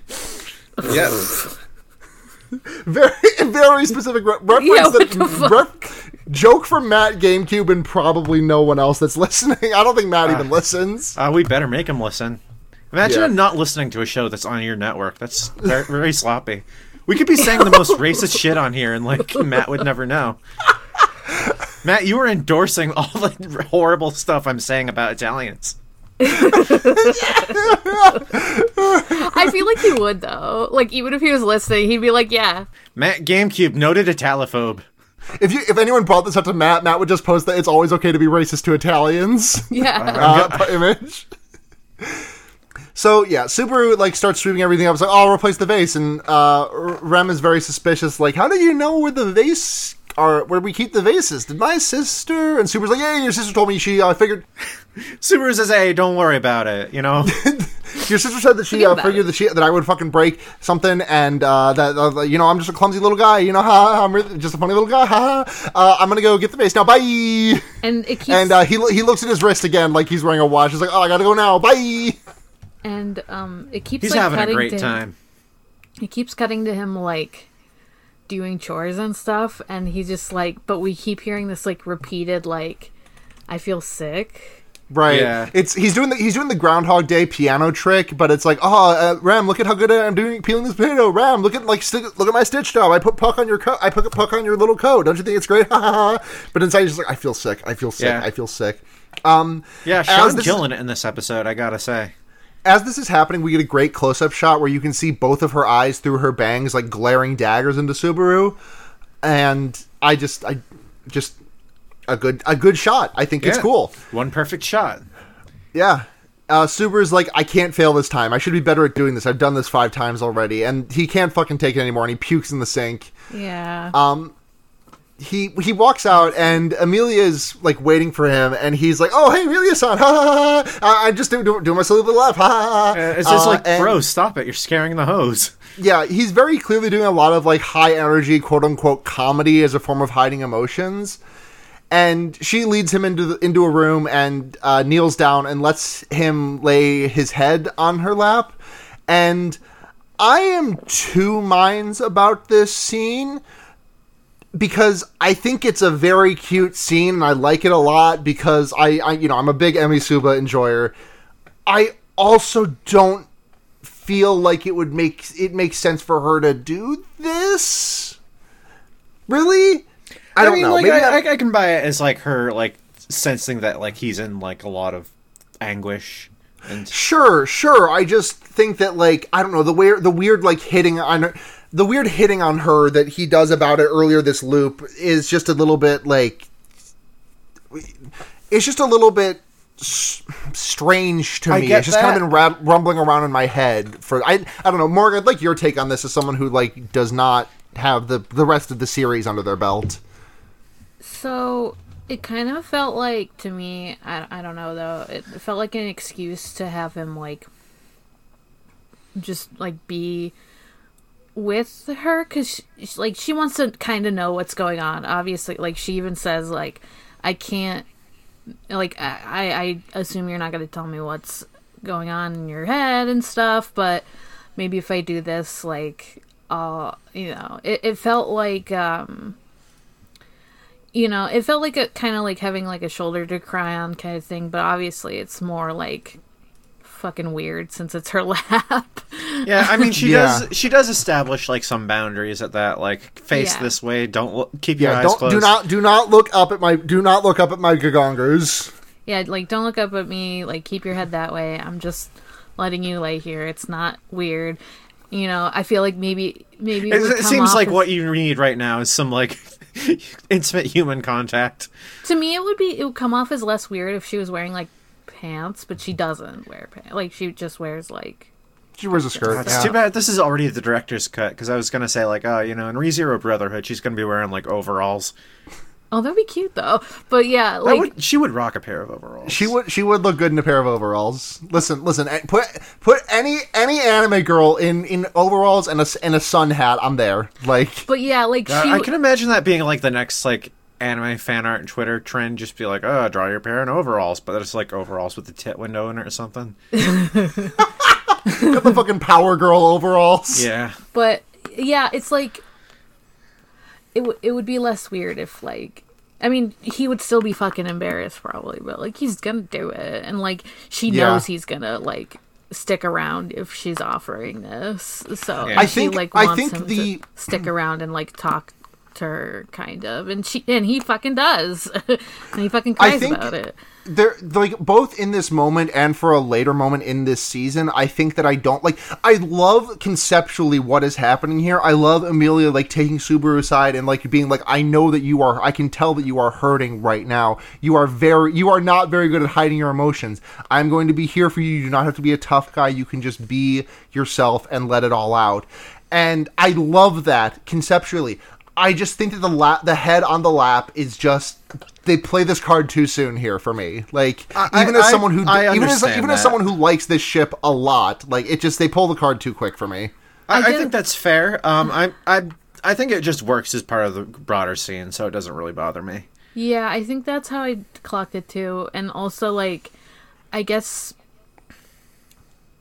Yes. Very very specific re- reference Yeah, that ref- joke from Matt GameCube and probably no one else that's listening. I don't think Matt even listens. Uh, we better make him listen. Imagine Yeah. him not listening to a show that's on your network. That's very, very sloppy. We could be saying the most racist shit on here, and like Matt would never know. Matt, you were endorsing all the horrible stuff I'm saying about Italians. I feel like he would though. Like even if he was listening, he'd be like, "Yeah, Matt GameCube, noted Italophobe. If you if anyone brought this up to Matt, Matt would just post that it's always okay to be racist to Italians. yeah." uh, image. So yeah, Subaru like starts sweeping everything up. It's like, oh, I'll replace the vase, and uh, Rem is very suspicious. Like, how do you know where the vase are? Where we keep the vases? Did my sister? And Subaru's like, hey, your sister told me she uh, figured. Subaru says, "Hey, don't worry about it." You know, Your sister said that she Forget uh, figured it. that she that I would fucking break something, and uh, that uh, you know I'm just a clumsy little guy. You know, ha, ha, I'm really, just a funny little guy. Ha, ha. Uh, I'm gonna go get the vase now. Bye. And it keeps And uh, he he looks at his wrist again, like he's wearing a watch. He's like, oh, I gotta go now. Bye. and um it keeps he's like having a great to time. It keeps cutting to him like doing chores and stuff, and he's just like, but we keep hearing this like repeated like, "I feel sick." Right. Yeah. It's he's doing the he's doing the Groundhog Day piano trick, but it's like, oh, uh, Ram, look at how good I'm doing peeling this potato. Ram, look at like sti- look at my stitch job. I put puck on your coat. I put puck on your little coat. Don't you think it's great? Ha ha ha. But inside, he's just like, I feel sick. I feel sick. Yeah. I feel sick. Um, Yeah, as Sean this- killing it in this episode. I gotta say. As this is happening, we get a great close up shot where you can see both of her eyes through her bangs, like glaring daggers into Subaru. And I just, I just a good a good shot. I think it's cool. One perfect shot. Yeah. Uh, Subaru's like, I can't fail this time. I should be better at doing this. I've done this five times already. And he can't fucking take it anymore, and he pukes in the sink. Yeah. Um, he he walks out, and Emilia's like waiting for him, and he's like, "Oh, hey, Emilia-san, ha ha ha! I- I'm just doing, doing, doing my silly little laugh, ha ha ha!" Uh, It's just Uh, like, and- bro, stop it! You're scaring the hose. yeah, he's very clearly doing a lot of like high energy, quote unquote, comedy as a form of hiding emotions. And she leads him into the, into a room and uh, kneels down and lets him lay his head on her lap. And I am two minds about this scene because I think it's a very cute scene and I like it a lot because I, I you know I'm a big Emi Suba enjoyer. I also don't feel like it would make it makes sense for her to do this. Really? I don't mean, know. Like, Maybe I, I, I can buy it as like her like sensing that like he's in like a lot of anguish and Sure, sure. I just think that like I don't know the weird the weird like hitting on her, the weird hitting on her that he does about it earlier this loop is just a little bit like it's just a little bit s- strange to I me. get It's just kind of been ra- rumbling around in my head for I I don't know. Morgan, I'd like your take on this as someone who like does not have the the rest of the series under their belt. So it kind of felt like to me, I, I don't know though, it felt like an excuse to have him like just like be with her because like she wants to kind of know what's going on. Obviously, like she even says like I can't like I I assume you're not going to tell me what's going on in your head and stuff, but maybe if I do this, like, uh, you know, it, it felt like, um, you know, it felt like a kind of like having like a shoulder to cry on kind of thing, but obviously it's more like fucking weird since it's her lap. yeah. I mean, she Yeah. does she does establish like some boundaries at that like face Yeah. this way. Don't look, keep your Yeah, eyes don't closed. do not do not look up at my do not look up at my gagongers. yeah, like don't look up at me, like keep your head that way. I'm just letting you lay here. It's not weird. You know, I feel like maybe maybe It, would it come seems off like as- what you need right now is some like intimate human contact. To me, it would be it would come off as less weird if she was wearing like pants, but she doesn't wear pants. Like she just wears like She wears a skirt. It's yeah. too bad this is already the director's cut because I was gonna say like, oh, you know, in ReZero Brotherhood, she's gonna be wearing like overalls. Oh, that'd be cute though. But yeah, like would, she would rock a pair of overalls. She would she would look good in a pair of overalls. Listen, listen. eh, Put put any any anime girl in in overalls and a s- and a sun hat. I'm there. Like but yeah, like she I can imagine that being like the next like anime fan art and Twitter trend. Just be like, oh, draw your pair in overalls, but it's like overalls with the tit window in it or something. got the fucking power girl overalls. Yeah. but yeah, it's like it w- it would be less weird if like I mean, he would still be fucking embarrassed probably, but like he's gonna do it, and like she Yeah. knows he's gonna like stick around if she's offering this. So Yeah. I she think- like I wants think him the- to stick around and like talk to her, kind of, and she and he fucking does, and he fucking I cries think- about it. they're like both in this moment and for a later moment in this season i think that i don't like i love conceptually what is happening here. I love emilia like taking subaru aside and like being like i know that you are i can tell that you are hurting right now. You are very you are not very good at hiding your emotions. I'm going to be here for you. You do not have to be a tough guy. You can just be yourself and let it all out. And i love that conceptually I just think that the la- the head on the lap is just they play this card too soon here for me. Like I- even as someone who I even as understand even as someone who likes this ship a lot, like it just they pull the card too quick for me. I, I get- think that's fair. Um, I, I, I think it just works as part of the broader scene, so it doesn't really bother me. Yeah, I think that's how I clocked it too. And also, like, I guess.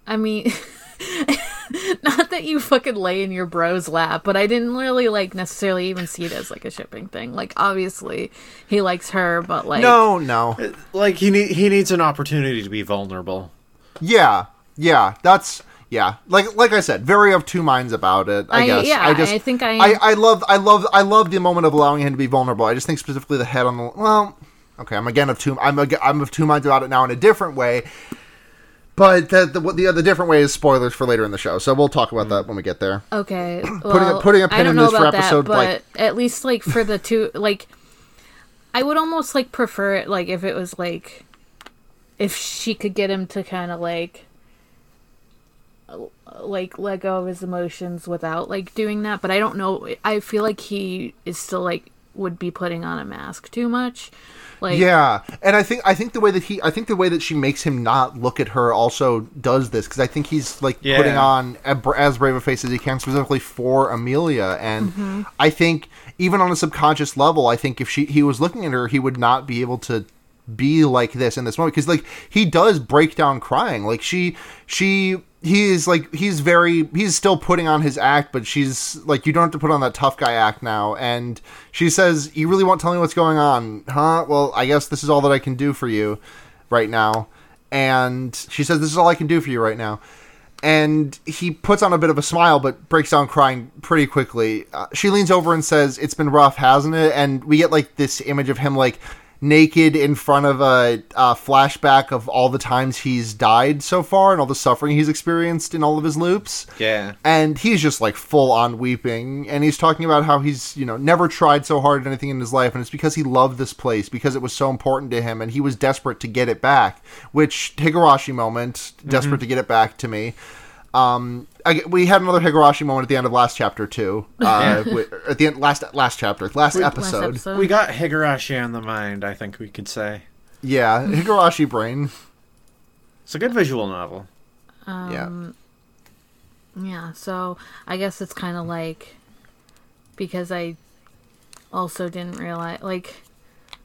I mean. not that you fucking lay in your bro's lap, but I didn't really, like, necessarily even see it as, like, a shipping thing. Like, obviously, he likes her, but, like. No, no, uh, Like he need, he needs an opportunity to be vulnerable. yeah, yeah, that's yeah. Like like I said, very of two minds about it. I, I- guess yeah, I just I think I- I I love I love I love the moment of allowing him to be vulnerable. I just think specifically the head on the well. Okay, I'm again of two. I'm ag- I'm of two minds about it now in a different way. But the the, what the the different way is spoilers for later in the show, so we'll talk about hmm. that when we get there. Okay. a- Well, putting a pin I don't in this for episode, that, but like- at least like for the two, like I would almost like prefer it like if it was like if she could get him to kind of like like let go of his emotions without like doing that. But I don't know. I feel like he is still like would be putting on a mask too much. Like Yeah, and I think I think the way that he I think the way that she makes him not look at her also does this because I think he's like Yeah. putting on a, as brave a face as he can specifically for Emilia, and mm-hmm. I think even on a subconscious level, I think if she he was looking at her, he would not be able to be like this in this moment because like he does break down crying like she she he is like he's very he's still putting on his act but she's like you don't have to put on that tough guy act now. And she says you really won't tell me what's going on huh? Well i guess this is all that i can do for you right now. And she says this is all i can do for you right now. And he puts on a bit of a smile but breaks down crying pretty quickly. Uh, she leans over and says it's been rough hasn't it? And we get like this image of him like naked in front of a, a flashback of all the times he's died so far and all the suffering he's experienced in all of his loops. Yeah. and he's just like full on weeping. And he's talking about how he's you know never tried so hard at anything in his life. And it's because he loved this place because it was so important to him and he was desperate to get it back which higurashi moment desperate mm-hmm. to get it back to me um I, we had another higurashi moment at the end of last chapter too uh wi- at the end last last chapter last last episode episode. We got Higurashi on the mind, I think we could say. yeah higurashi brain It's a good visual novel. yeah Yeah, so I guess it's kind of like because I also didn't realize like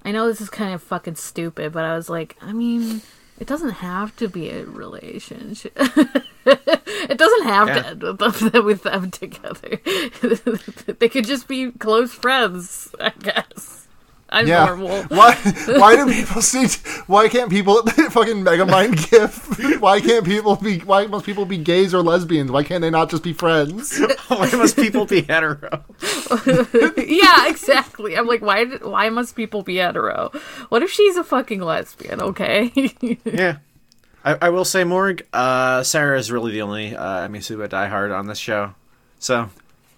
I know this is kind of fucking stupid, but I was like, I mean, it doesn't have to be a relationship. it doesn't have Yeah. to end with them, with them together. they could just be close friends, I guess. I'm Yeah. normal. Why? Why do people see? Why can't people fucking Megamind GIF? Why can't people be? Why must people be gays or lesbians? Why can't they not just be friends? Why must people be hetero? yeah, exactly. I'm like, why? Why must people be hetero? What if she's a fucking lesbian? Okay. Yeah. I, I will say, Morg, uh, Sarah is really the only uh, Misuba diehard on this show. So,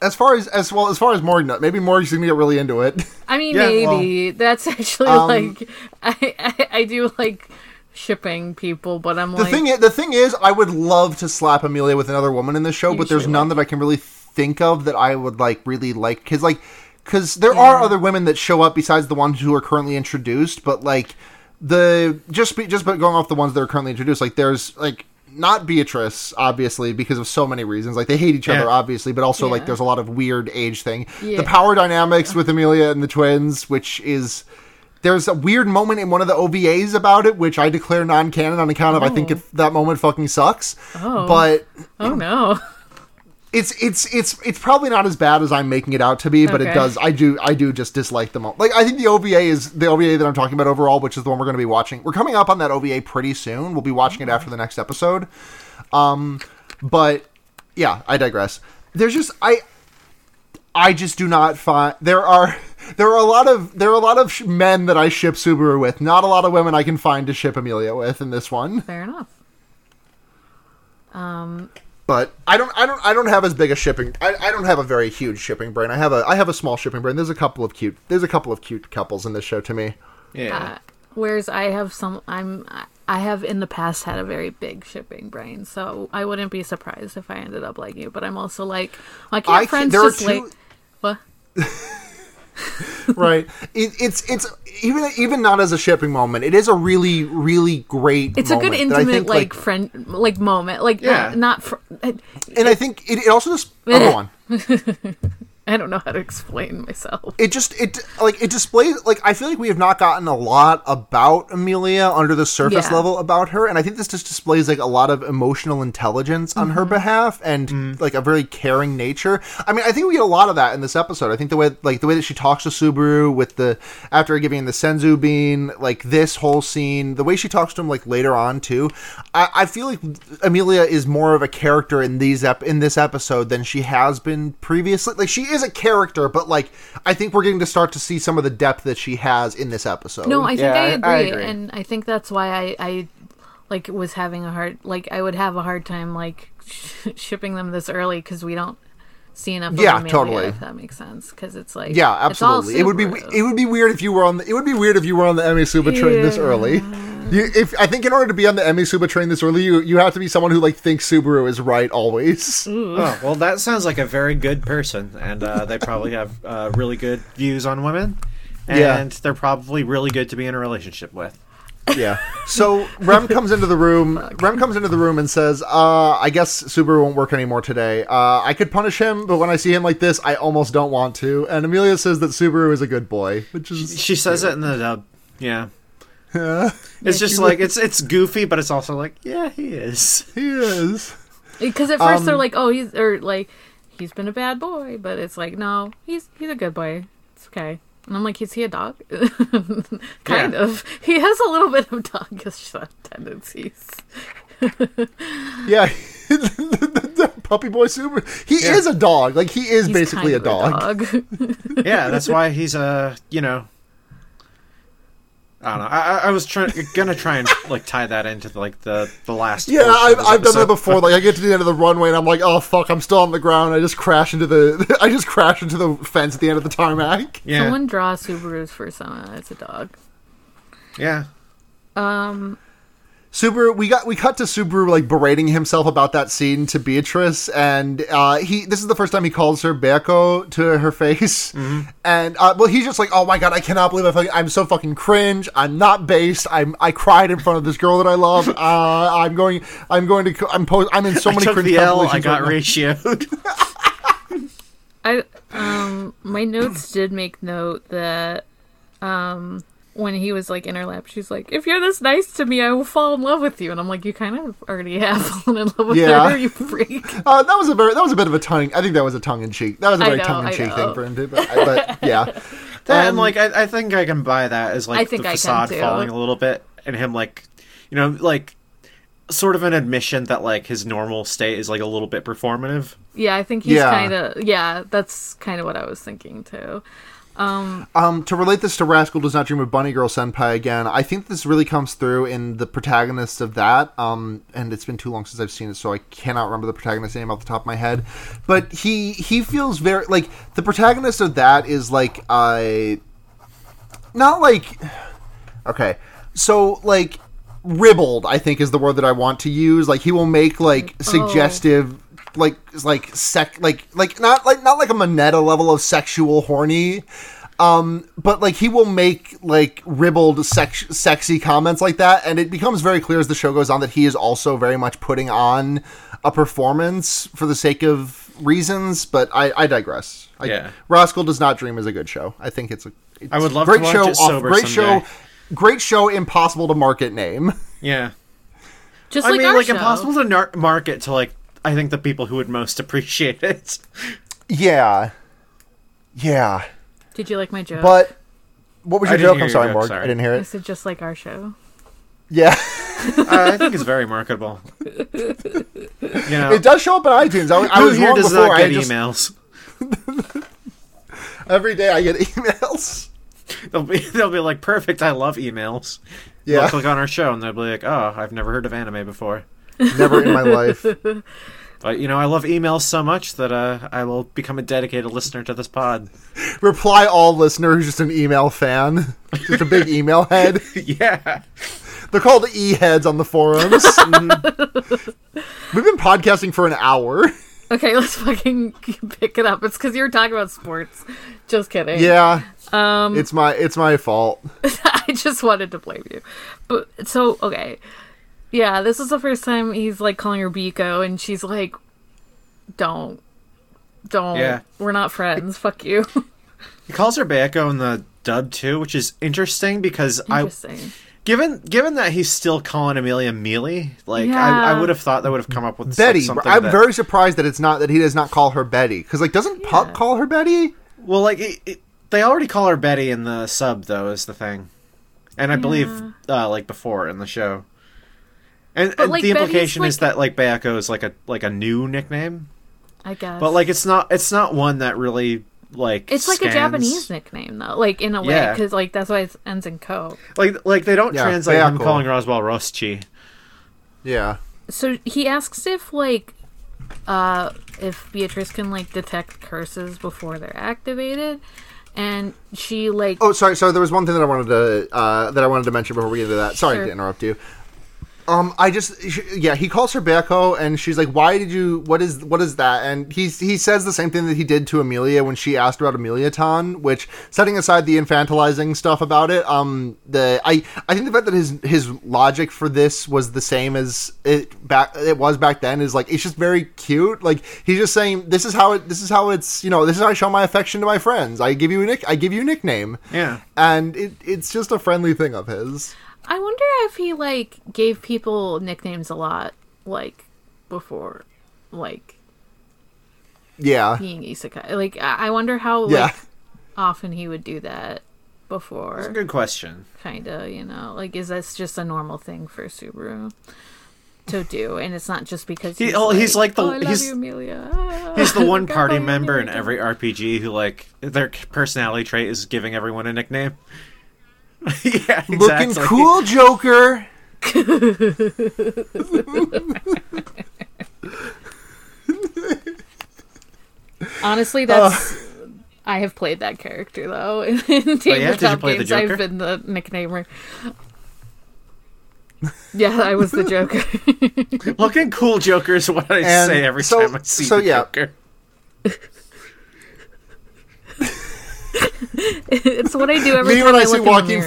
As far as as well as far as Morg, maybe Morg's gonna get really into it. I mean, Yeah, maybe that's actually Um, like I, I I do like shipping people, but I'm The like, thing, i- the thing is, I would love to slap Emilia with another woman in this show, but there's sure none that I can really think of that I would like really like because like because there are other women that show up besides the ones who are currently introduced, but like the just be, just going off the ones that are currently introduced, like there's like not Beatrice, obviously, because of so many reasons. Like they hate each other, obviously, but also like there's a lot of weird age thing. Yeah. The power dynamics with Emilia and the twins, which is there's a weird moment in one of the OVAs about it, which I declare non-canon on account of I think Oh. it, that moment fucking sucks. Oh. But Oh no. it's it's it's it's probably not as bad as I'm making it out to be, but it does. I do I do just dislike them all. Like I think the OVA is the OVA that I'm talking about overall, which is the one we're going to be watching. We're coming up on that OVA pretty soon. We'll be watching it after the next episode. Um, but yeah, I digress. There's just I I just do not find there are there are a lot of there are a lot of sh- men that I ship Subaru with. Not a lot of women I can find to ship Emilia with in this one. Fair enough. But I don't I don't I don't have as big a shipping I, I don't have a very huge shipping brain. I have a I have a small shipping brain. There's a couple of cute there's a couple of cute couples in this show to me. Yeah. Uh, whereas I have some, I'm, I have in the past had a very big shipping brain, so I wouldn't be surprised if I ended up liking you. But I'm also like, why can't I can- friends there are just two- like, what? right. It, it's it's even even not as a shipping moment. It is a really really great It's a good moment that I intimate think, like, friend like moment, like Yeah. not, not fr- I, and I think it, it also just oh, go on. I don't know how to explain myself. it just it like it displays like I feel like we have not gotten a lot about Emilia under the surface Yeah. level about her, and I think this just displays like a lot of emotional intelligence on Mm-hmm. her behalf and like a very caring nature. I mean, I think we get a lot of that in this episode. I think the way like the way that she talks to Subaru with the after giving the Senzu bean, like this whole scene, the way she talks to him like later on too. I, I feel like Emilia is more of a character in these ep- in this episode than she has been previously. Like she is a character, but like I think we're getting to start to see some of the depth that she has in this episode. No, I think Yeah, I I- agree, I agree. and I think that's why I, I like was having a hard like I would have a hard time like sh- shipping them this early because we don't see enough. Yeah, totally. If that makes sense, because it's like Yeah, it's all absolutely. It would be it would be weird if you were on the, it would be weird if you were on the Emmy Suba train this early. You, if I think in order to be on the Emmy Suba train this early, you you have to be someone who like thinks Subaru is right always. Oh, well, that sounds like a very good person, and uh, they probably have uh, really good views on women, and Yeah. they're probably really good to be in a relationship with. Yeah. So Rem comes into the room. Rem comes into the room and says, uh, "I guess Subaru won't work anymore today. Uh, I could punish him, but when I see him like this, I almost don't want to." And Emilia says that Subaru is a good boy, which is She says it in the dub. Yeah. It's just like it's it's goofy, but it's also like yeah, he is. he is. Because at first they're Um, like, oh, he's or like he's been a bad boy, but it's like, no, he's he's a good boy. It's okay. And I'm like, is he a dog? kind Yeah. of. He has a little bit of dogish tendencies. Yeah. puppy boy super. He Yeah. is a dog. Like he is He's basically a dog. of dog. Yeah, that's why he's a you know. I don't know. I, I- I was trying gonna try and like tie that into like the the last. Yeah, portion I've, this I've done that before. Like I get to the end of the runway and I'm like, oh fuck, I'm still on the ground. I just crash into the I just crash into the fence at the end of the tarmac. Yeah, Someone draw Subaru's persona as a dog. yeah. Um, Subaru, we got we cut to Subaru like berating himself about that scene to Beatrice, and uh, he this is the first time he calls her Beko to her face, and uh, well, he's just like, oh my god, I cannot believe I fucking, I'm so fucking cringe. I'm not based. I'm I cried in front of this girl that I love. Uh, I'm going. I'm going to. I'm po- I'm in so I many took cringe the L. I got right ratioed. I um, my notes did make note that um, when he was like in her lap, she's like, "If you're this nice to me, I will fall in love with you." And I'm like, "You kind of already have fallen in love with Yeah. her, you freak." Uh, that was a very that was a bit of a tongue. I think that was a tongue in cheek. That was a very tongue in cheek thing for him to. But, but yeah, and Um, like I, I think I can buy that as like I think the facade too. falling a little bit, and him like, you know, like sort of an admission that like his normal state is like a little bit performative. Yeah, I think he's Yeah. kind of yeah. That's kind of what I was thinking too. Um, to relate this to Rascal Does Not Dream of Bunny Girl Senpai again, I think this really comes through in the protagonist of that. Um, and it's been too long since I've seen it, so I cannot remember the protagonist's name off the top of my head. But he he feels very like the protagonist of that is like I, not like okay, so like ribald. I think is the word that I want to use. Like he will make like suggestive like like sec like like not like not like a Moneta level of sexual horny. Um, but like he will make like ribald sex- sexy comments like that, and it becomes very clear as the show goes on that he is also very much putting on a performance for the sake of reasons. But I, I digress. I, Yeah. Rascal Does Not Dream is a good show. I think it's a it's I would love great to watch show. it sober great someday. show. Great show. Impossible to market name. Yeah. Just I like mean, like show. impossible to nar- market to like I think the people who would most appreciate it. Yeah. Yeah. Did you like my joke? But what was your didn't joke? I'm sorry, joke, Morg. sorry. I didn't hear I it. said just like our show. Yeah. uh, I think it's very marketable. You know, it does show up in iTunes. I, I was here wrong does before. not I get just, emails? every day I get emails. They'll be they'll be like, perfect. I love emails. Yeah. They'll click on our show and they'll be like, oh, I've never heard of anime before. Never in my life. But you know, I love emails so much that uh, I will become a dedicated listener to this pod. Reply all listener who's just an email fan. Just a big email head. yeah. They're called e heads on the forums. We've been podcasting for an hour. Okay, let's fucking pick it up. It's because you were talking about sports. Just kidding. Yeah. Um, It's my it's my fault. I just wanted to blame you. But so okay, yeah, this is the first time he's like calling her Biko, and she's like, "Don't, don't. Yeah. We're not friends. Fuck you." He calls her Bayako in the dub too, which is interesting because I Interesting. given given that he's still calling Emilia Mealy, like I, Yeah. I would have thought that would have come up with like, Betty. something I'm that- very surprised that it's not that he does not call her Betty. Because like doesn't Puck call her Betty? Well, like it, it, they already call her Betty in the sub, though, is the thing, and I believe uh, like before in the show. And, and like, the Betty's, implication is that like Bayako is like a like a new nickname, I guess. but like it's not it's not one that really like it's like a Japanese nickname though, like in a way, Yeah. because like that's why it ends in ko. like like they don't Yeah, translate him Bayako. calling Roswaal Roschi. Yeah. So he asks if like, uh, if Beatrice can like detect curses before they're activated, and she like Oh, sorry. So there was one thing that I wanted to uh, that I wanted to mention before we get into that. Sorry Sure. to interrupt you. Um, I just yeah, he calls her Beko, and she's like, "Why did you? What is what is that?" And he he says the same thing that he did to Emilia when she asked about Emilia Ton. Which, setting aside the infantilizing stuff about it, um, the I I think the fact that his his logic for this was the same as it back it was back then is like it's just very cute. Like he's just saying, "This is how it. This is how it's. You know, this is how I show my affection to my friends. I give you a nick. I give you a nickname." Yeah, and it, it's just a friendly thing of his. I wonder if he like gave people nicknames a lot, like before, like Yeah, being isekai. Like I I wonder how yeah, like often he would do that before. it's a before. good question. Kinda, you know, like is this just a normal thing for Subaru to do? And it's not just because He- he's, oh, like, he's like the- oh, I love he's- you, Emilia. Ah, He's the one party member in every RPG who like their personality trait is giving everyone a nickname. yeah, exactly. looking cool, Joker. Honestly, that's. Uh. I have played that character though in, in Oh, yeah? Did tabletop the games. Joker? I've been the nicknamer. yeah, I was the Joker. Looking cool Joker is what I And say every so- time I see so the yeah. Joker. It's what I do every Me time when I, I see in the Walking.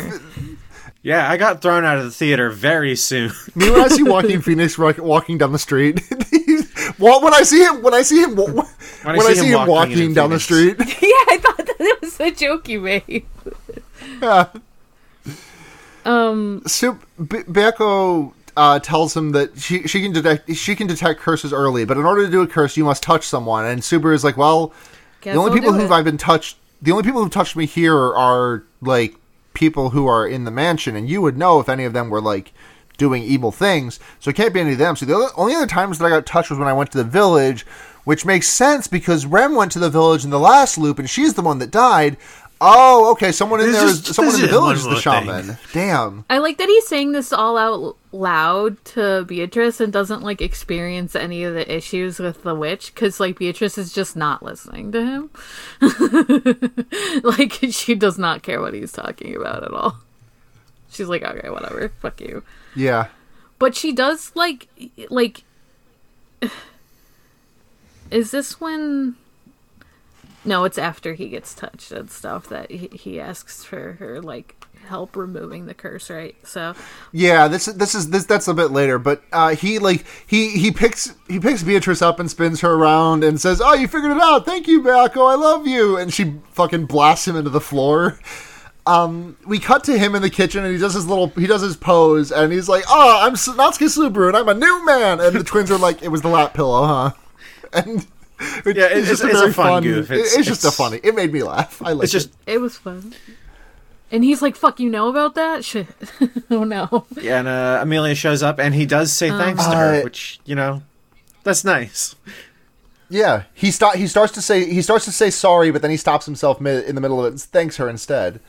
Yeah, I got thrown out of the theater very soon. me when I see Joaquin Phoenix walking down the street. well, when I see him, when I see him, when, I I see see him him walking walking in down the street. yeah, I thought that it was a joke you made. yeah. Um, Sup- B- Beko uh, tells him that she she can detect she can detect curses early, but in order to do a curse, you must touch someone. And Subaru is like, well, guess the only I'll people who've. I've been touched, the only people who've touched me here are like people who are in the mansion, and you would know if any of them were like doing evil things. So it can't be any of them. So the other, only other times that I got touched was when I went to the village, which makes sense because Rem went to the village in the last loop, and she's the one that died. Oh, okay. Someone in There's there is just- someone in the village is the more thing. shaman. Damn. I like that he's saying this all out loud to Beatrice and doesn't like experience any of the issues with the witch because like Beatrice is just not listening to him. like she does not care what he's talking about at all. She's like, okay, whatever, fuck you. Yeah. But she does like like is this when? No, it's after he gets touched and stuff that he, he asks for her like help removing the curse, right? So Yeah, this this is this that's a bit later, but uh, he like he he picks he picks Beatrice up and spins her around and says, "Oh, you figured it out. Thank you, Baco. I love you." And she fucking blasts him into the floor. Um, we cut to him in the kitchen and he does his little he does his pose and he's like, "Oh, I'm Natsuki Subaru and I'm a new man." And the twins are like, "It was the lap pillow, huh?" And it- Yeah, it- it's- it's a fun goof. it- It's- It's, just a funny. It made me laugh. I like It's just it was fun. And he's like, "Fuck, you know about that shit?" oh no. yeah, and uh, Emilia shows up and he does say thanks to her, Uh, which you know, that's nice. Yeah, he start he starts to say he starts to say sorry, but then he stops himself mid- in the middle of it and thanks her instead.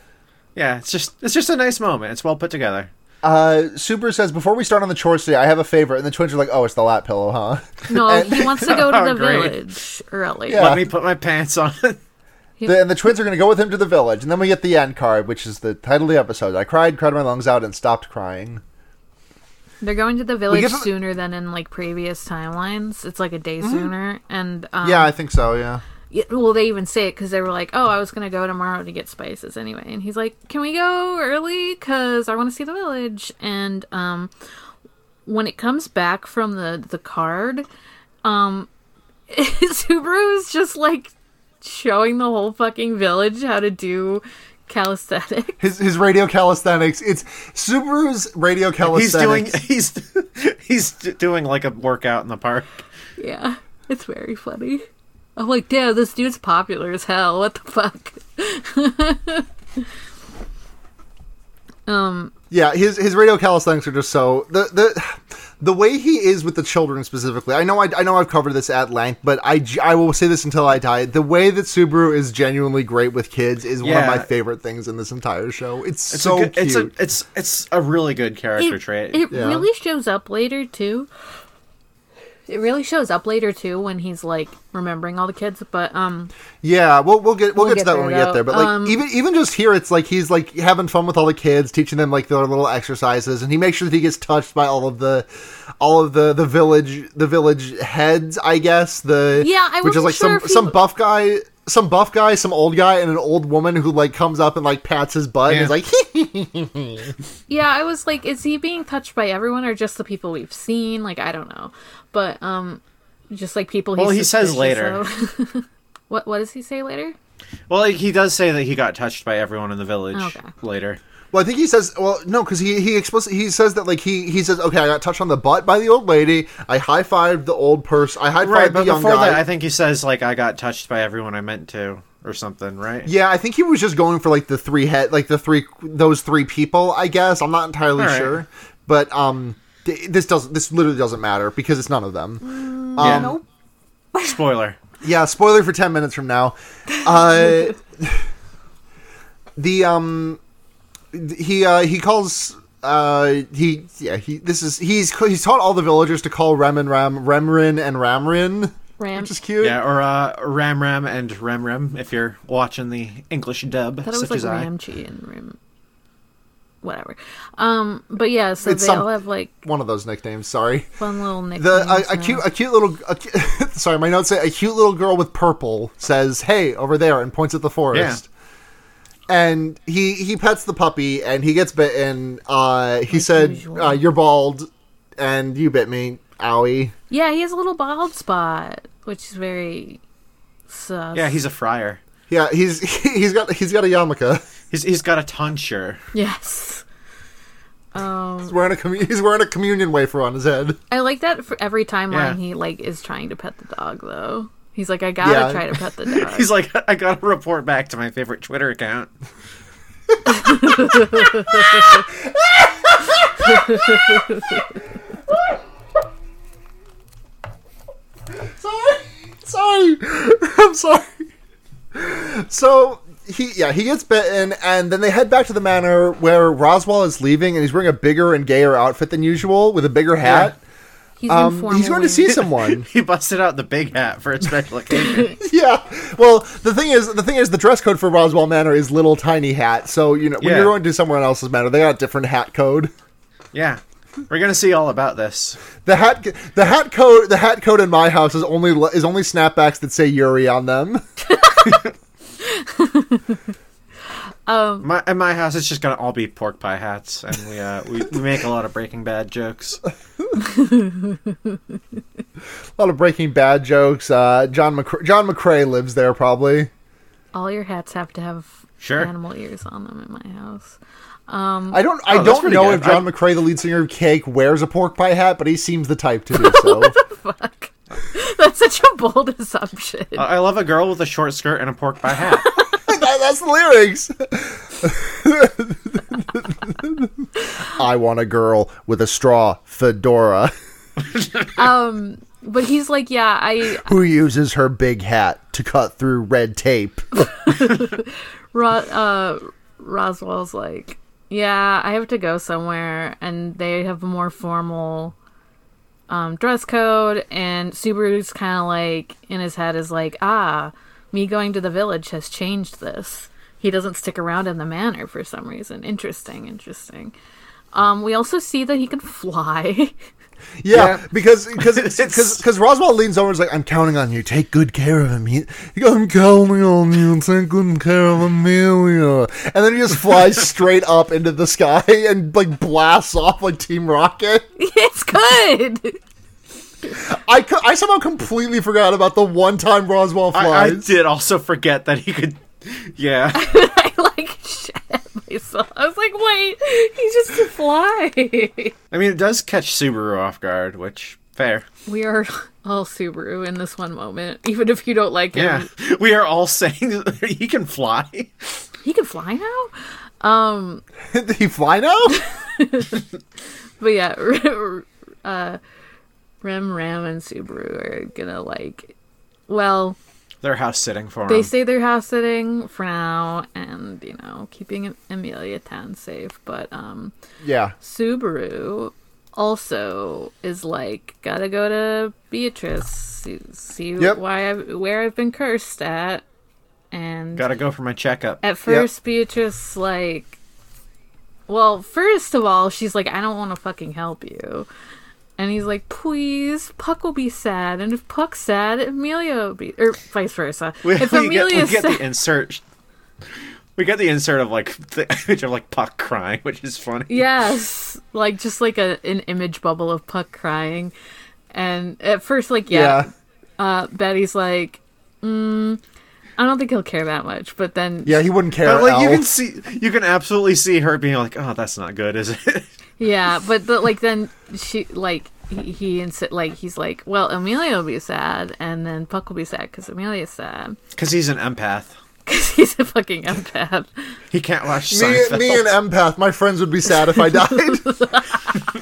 Yeah, it's just it's just a nice moment. It's well put together. Uh, Super says before we start on the chores today, I have a favor, and the twins are like, "Oh, it's the lap pillow, huh?" No, And- he wants to go to Oh, the great. village early. Yeah. Let me put my pants on. The, and the twins are going to go with him to the village, and then we get the end card, which is the title of the episode. I cried, cried my lungs out, and stopped crying. They're going to the village get to- sooner than in like previous timelines. It's like a day sooner, and um, yeah, I think so. Yeah. Yeah, well, they even say it because they were like, "Oh, I was gonna go tomorrow to get spices anyway," and he's like, "Can we go early? Cause I want to see the village." And um, when it comes back from the the card, um, Subaru is just like showing the whole fucking village how to do calisthenics. His his radio calisthenics. It's Subaru's radio calisthenics. he's doing he's he's doing like a workout in the park. Yeah, it's very funny. I'm like, damn, this dude's popular as hell. What the fuck? um, Yeah, his his radio calisthenics are just so the the the way he is with the children specifically. I know I, I know I've covered this at length, but I I will say this until I die. The way that Subaru is genuinely great with kids is one of my favorite things in this entire show. It's, It's so a good, cute. it's a it's it's a really good character it, trait. it Yeah. really shows up later too. It really shows up later too when he's like remembering all the kids. But um, yeah, we'll we'll get we'll, We'll get, get to that when we get there. But like Um, even even just here, it's like he's like having fun with all the kids, teaching them like their little exercises, and he makes sure that he gets touched by all of the all of the the village the village heads. I guess the Yeah, I which is like sure some he- some buff guy. Some buff guy, some old guy, and an old woman who like comes up and like pats his butt and Yeah. is like, yeah, I was like, is he being touched by everyone or just the people we've seen? Like, I don't know. But um, just like people. Well, he says later. what What does he say later? well, like, he does say that he got touched by everyone in the village Okay. later. Well, I think he says, well, no, because he he explicit he says that like he he says, okay, I got touched on the butt by the old lady. I high fived the old person. I high fived Right, the but young before guy. that, I think he says like I got touched by everyone I meant to, or something, right? yeah, I think he was just going for like the three head, like the three those three people. I guess I'm not entirely All right. sure, but um, th- this doesn't this literally doesn't matter because it's none of them. Yeah. Um, Nope. Spoiler. Yeah, spoiler for ten minutes from now. Uh, the um, he uh he calls uh he yeah he this is he's he's taught all the villagers to call Rem and Ram Remrin and Ramrin, Ram. which is cute. Yeah, or uh, Ram Ram and Rem Rem if you're watching the English dub, I thought it was like as I. Ramchi and Rim. Whatever. Um, but yeah, so It's they some- all have like One of those nicknames. Sorry. fun little nicknames. The a, a cute a cute little a, sorry my notes say a cute little girl with purple says hey over there and points at the forest. And he he pets the puppy and he gets bitten. Uh, he Like said usual. uh, you're bald and you bit me. Owie. Yeah, he has a little bald spot, which is very sus. Yeah, he's a friar. Yeah, he's he's got he's got a yarmulke. He's he's got a tonsure. yes. Um, He's wearing a commu- he's wearing a communion wafer on his head. I like that for every timeline Yeah. he like is trying to pet the dog though. He's like, I gotta Yeah. try to pet the dog. He's like, I gotta report back to my favorite Twitter account. Sorry, sorry, I'm sorry. So he yeah he gets bitten and then they head back to the manor where Roswaal is leaving and he's wearing a bigger and gayer outfit than usual with a bigger hat. He's, Um, he's going to see someone. He busted out the big hat for a special occasion. yeah. Well, the thing is, the thing is, the dress code for Roswaal Manor is little tiny hat. So you know, when Yeah. you're going to someone else's manor, they got a different hat code. yeah. We're gonna see all about this. The hat, the hat code, the hat code in my house is only is only snapbacks that say Yuri on them. My in my house, it's just gonna all be pork pie hats, and we uh, we, we make a lot of Breaking Bad jokes. A lot of Breaking Bad jokes. Uh, John McCra- John McCrae lives there probably. All your hats have to have Sure. animal ears on them in my house. um, I don't I Oh, don't know good. if John McCrae, the lead singer of Cake, wears a pork pie hat, but he seems the type to do so. Fuck. That's such a bold assumption. I I love a girl with a short skirt and a pork pie hat. That- that's the lyrics. I want a girl with a straw fedora Um, but he's like, yeah, I who uses her big hat to cut through red tape. Ro- uh, Roswaal's like, yeah, I have to go somewhere, and they have a more formal um, dress code, and Subaru's kind of like in his head is like, ah, me going to the village has changed this. He doesn't stick around in the manor for some reason. Interesting, interesting. Um, we also see that he can fly. Yeah, Yeah. because because because because Roswaal leans over and is like, "I'm counting on you. Take good care of him." He, he goes, "I'm counting on you. Take good care of Emilia." And then he just flies straight up into the sky and like blasts off like Team Rocket. it's good. I, co- I somehow completely forgot about the one time Roswaal I, I did also forget that he could. Yeah, I like shit myself. I was like, wait, he just can fly. I mean it does catch Subaru off guard, which fair. We are all Subaru in this one moment, even if you don't like him. Yeah, we are all saying he can fly. He can fly now? Um, Did he fly now? but yeah, uh, Rem Ram and Subaru are gonna like, well, They're house sitting for they him. say they're house sitting for now and, you know, keeping Emilia Tan safe, but, um, yeah. Subaru also is like, gotta go to Beatrice, see, see Yep. why I've, where I've been cursed at. And Gotta go for my checkup. at first, Beatrice, like, well, first of all, she's like, I don't want to fucking help you. And he's like, please, Puck will be sad. And if Puck's sad, Emilia will be, or vice versa. We, if we get, we get sad, the insert. We get the insert of like the image of like Puck crying, which is funny. Yes, like just like a an image bubble of Puck crying, and at first, like yeah, uh, Betty's like, mm, I don't think he'll care that much, but then Yeah, he wouldn't care. But like you Al. can see, you can absolutely see her being like, "Oh, that's not good, is it?" yeah, but but like then she like he, he insi- like he's like, well, Emilia will be sad, and then Puck will be sad because Emilia's sad Because he's an empath. because he's a fucking empath. He can't watch me, Seinfeld. me and Empath, my friends would be sad if I died.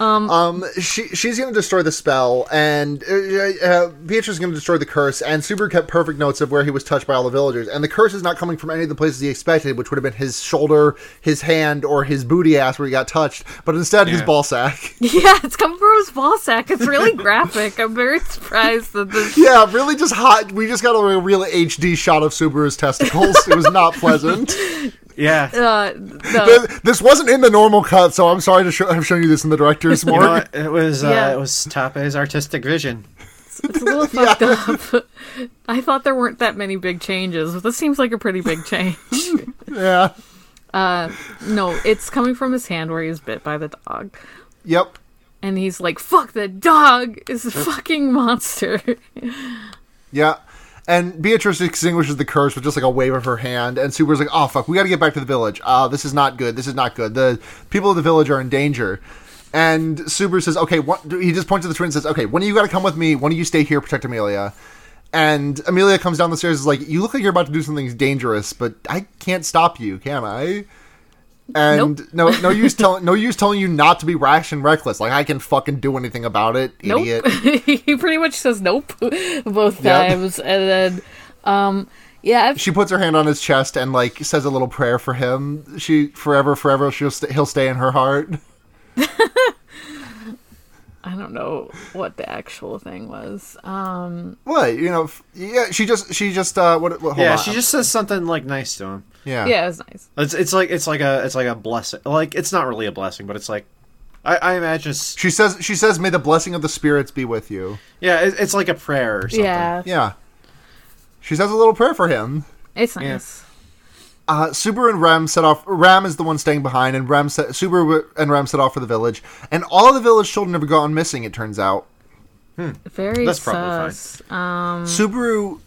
um, she she's gonna destroy the spell, and uh, uh, Beatrice is gonna destroy the curse. And Subaru kept perfect notes of where he was touched by all the villagers, and the curse is not coming from any of the places he expected, which would have been his shoulder, his hand, or his booty ass where he got touched, but instead his Yeah. ball sack. yeah, it's coming from his ball sack. It's really graphic. I'm very surprised that this. yeah, really just hot. We just got a real HD shot of Subaru's testicles. it was not pleasant. Yeah. Uh, the, Th- This wasn't in the normal cut, so I'm sorry to show, have shown you this in the director's You know mark. It was uh, Yeah. it was Tappei's artistic vision. It's a little fucked up. I thought there weren't that many big changes, but this seems like a pretty big change. Yeah. no, it's coming from his hand where he was bit by the dog. Yep. And he's like, fuck, the dog is a fucking monster. Yeah. And Beatrice extinguishes the curse with just like a wave of her hand, and Subaru's like, "Oh fuck, we got to get back to the village. Uh, this is not good. This is not good. The people of the village are in danger." And Subaru says, "Okay, what?" He just points to the twins and says, "Okay, one of you got to come with me. One of you stay here, protect Emilia." And Emilia comes down the stairs, is like, "You look like you're about to do something dangerous, but I can't stop you, can I?" And Nope. no, no use telling, no use telling you not to be rash and reckless. Like I can fucking do anything about it, Nope. idiot. he pretty much says nope both Yep. times. And then, um, yeah, I've, she puts her hand on his chest and like says a little prayer for him. She forever, forever, she'll st- he'll stay in her heart. I don't know what the actual thing was. Um, What you know? f- Yeah, she just she just uh what? what hold yeah, on. she just says something like nice to him. yeah yeah, it was nice. It's it's like it's like a it's like a blessing. Like it's not really a blessing, but it's like I, I imagine. It's, She says she says may the blessing of the spirits be with you. yeah, it, it's like a prayer or something. Yeah, Yeah. She says a little prayer for him. it's nice. Uh, Subaru and Rem set off. Ram is the one staying behind, and Rem set, Subaru and Rem set off for the village. And all of the village children have gone missing. It turns out. Very That's probably sus. Um, Subaru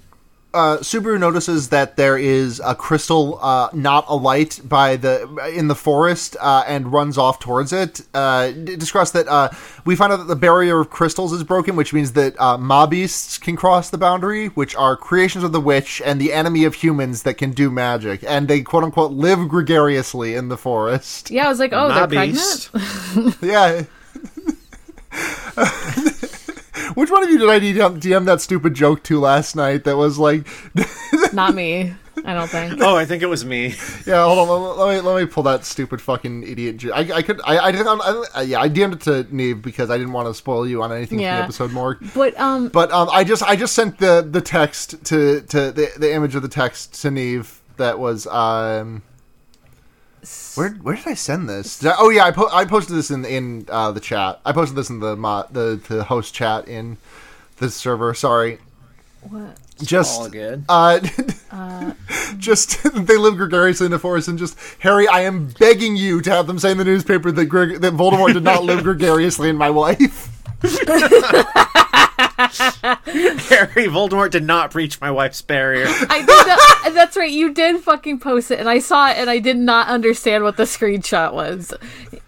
uh, Subaru notices that there is a crystal uh, not alight by the in the forest uh, and runs off towards it. Uh, d- discuss that uh, we find out that the barrier of crystals is broken, which means that uh, mob beasts can cross the boundary, which are creations of the witch and the enemy of humans that can do magic, and they quote unquote live gregariously in the forest. yeah, I was like, oh, they're Nah, pregnant. beast. Yeah. Which one of you did I DM, DM that stupid joke to last night that was like, Not me. I don't think. Oh, I think it was me. yeah, hold on, let me let me pull that stupid fucking idiot. Jo- I, I could I I didn't I, I, yeah I DM'd it to Neve because I didn't want to spoil you on anything from the episode more. But um, But um, I just I just sent the the text to to the the image of the text to Neve that was um. Where where did I send this? Did I- oh yeah, I po- I posted this in in uh, the chat. I posted this in the mo- the the host chat in the server. Sorry, what? just All good. uh, just they live gregariously in the forest, and just Harry, I am begging you to have them say in the newspaper that Greg- that Voldemort did not live gregariously in my wife. Harry Voldemort did not breach my wife's barrier. I did. Not, that's right. You did fucking post it, and I saw it, and I did not understand what the screenshot was.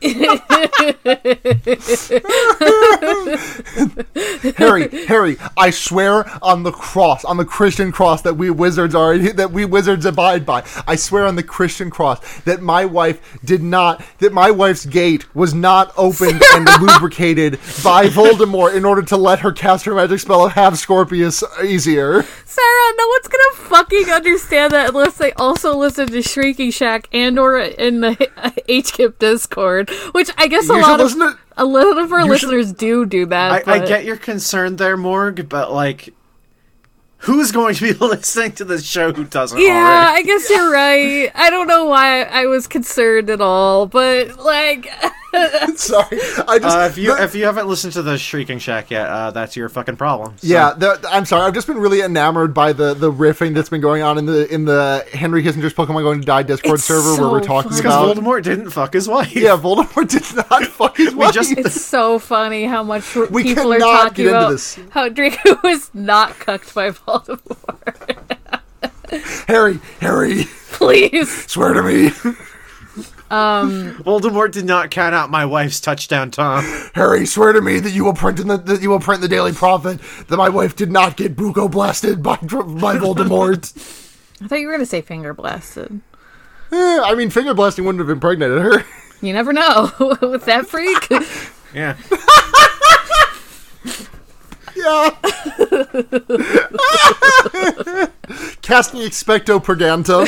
Harry, Harry, I swear on the cross, on the Christian cross that we wizards are that we wizards abide by. I swear on the Christian cross that my wife did not that my wife's gate was not opened and lubricated by Voldemort in order to let her cast her magic spell of have Scorpius easier. Sarah, no one's gonna fucking understand that unless they also listen to Shrieking Shack and or in the HKIP Discord, which I guess a You lot of listen to a lot of our you should- listeners do do that. I, I get your concern there, Morg, but like, who's going to be listening to this show who doesn't Yeah, already? I guess you're right. I don't know why I was concerned at all, but like, Sorry, I just Uh, if you the- if you haven't listened to the Shrieking Shack yet, uh, that's your fucking problem. So- Yeah, the, I'm sorry. I've just been really enamored by the, the riffing that's been going on in the in the Henry Kissinger's Pokemon Going to Die Discord It's server where we're talking funny. because about. Voldemort didn't fuck his wife. Yeah, Voldemort did not fuck his wife. just- it's so funny how much We people are talking get into about this. how Draco was not cucked by Voldemort. Harry, Harry, Please, swear to me, Voldemort did not count out my wife's touchdown Tom. Harry, swear to me that you will print in the that you will print the Daily Prophet that my wife did not get buko blasted by by Voldemort. I thought you were gonna say finger blasted. Eh, I mean, finger blasting wouldn't have impregnated her. You never know with that freak. Yeah. Yeah. Casting expecto purgantum.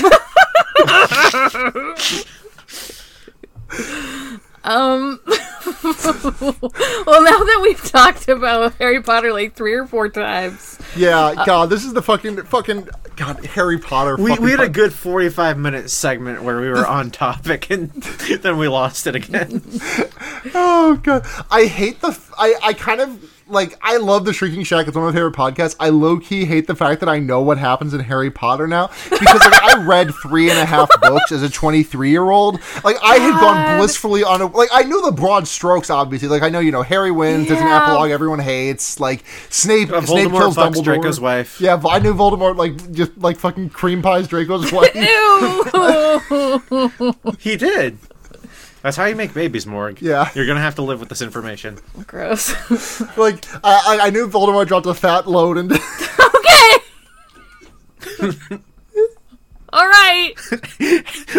Um. well, now that we've talked about Harry Potter like three or four times, Yeah, God, this is the fucking fucking God Harry Potter. We, we had a good 45 minute segment where we were on topic and then we lost it again. Oh god, I hate the. f- I I kind of like. I love the Shrieking Shack. It's one of my favorite podcasts. I low key hate the fact that I know what happens in Harry Potter now because like I read three and a half books as a twenty three year old. Like I had gone blissfully on a like I knew the broad strokes obviously. Like I know you know Harry wins. There's an epilogue everyone hates. Like Snape. Uh, Snape Voldemort kills fucks Dumbledore. Draco's wife. Yeah, I knew Voldemort like just like fucking cream pies Draco's wife. ew. He did. That's how you make babies, Morg. Yeah. You're gonna have to live with this information. Gross. like I, I I knew Voldemort dropped a fat load and. okay. All right.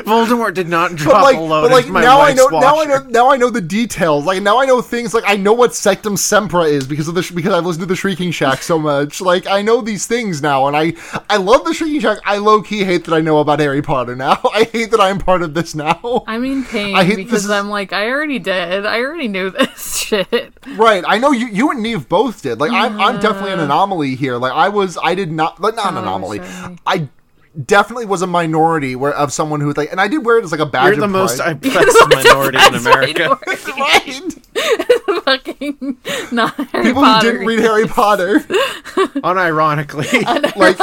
Voldemort did not drop But like, a load but like into my now I wife's know now I know now I know the details. Like now I know things. Like I know what Sectumsempra is because of the because I've listened to the Shrieking Shack so much. Like I know these things now, and I I love the Shrieking Shack. I low key hate that I know about Harry Potter now. I hate that I'm part of this now. I'm in pain I hate this because is- I'm like, I already did. I already knew this shit. Right. I know you you and Neve both did. Like I'm I'm definitely an anomaly here. Like I was I did not like not an Oh, anomaly. sorry. I definitely was a minority where of someone who like and I did wear it as like a badge You're the of most pride. oppressed minority in America. right. Fucking not Harry People Potter. who didn't read Harry Potter. Unironically, like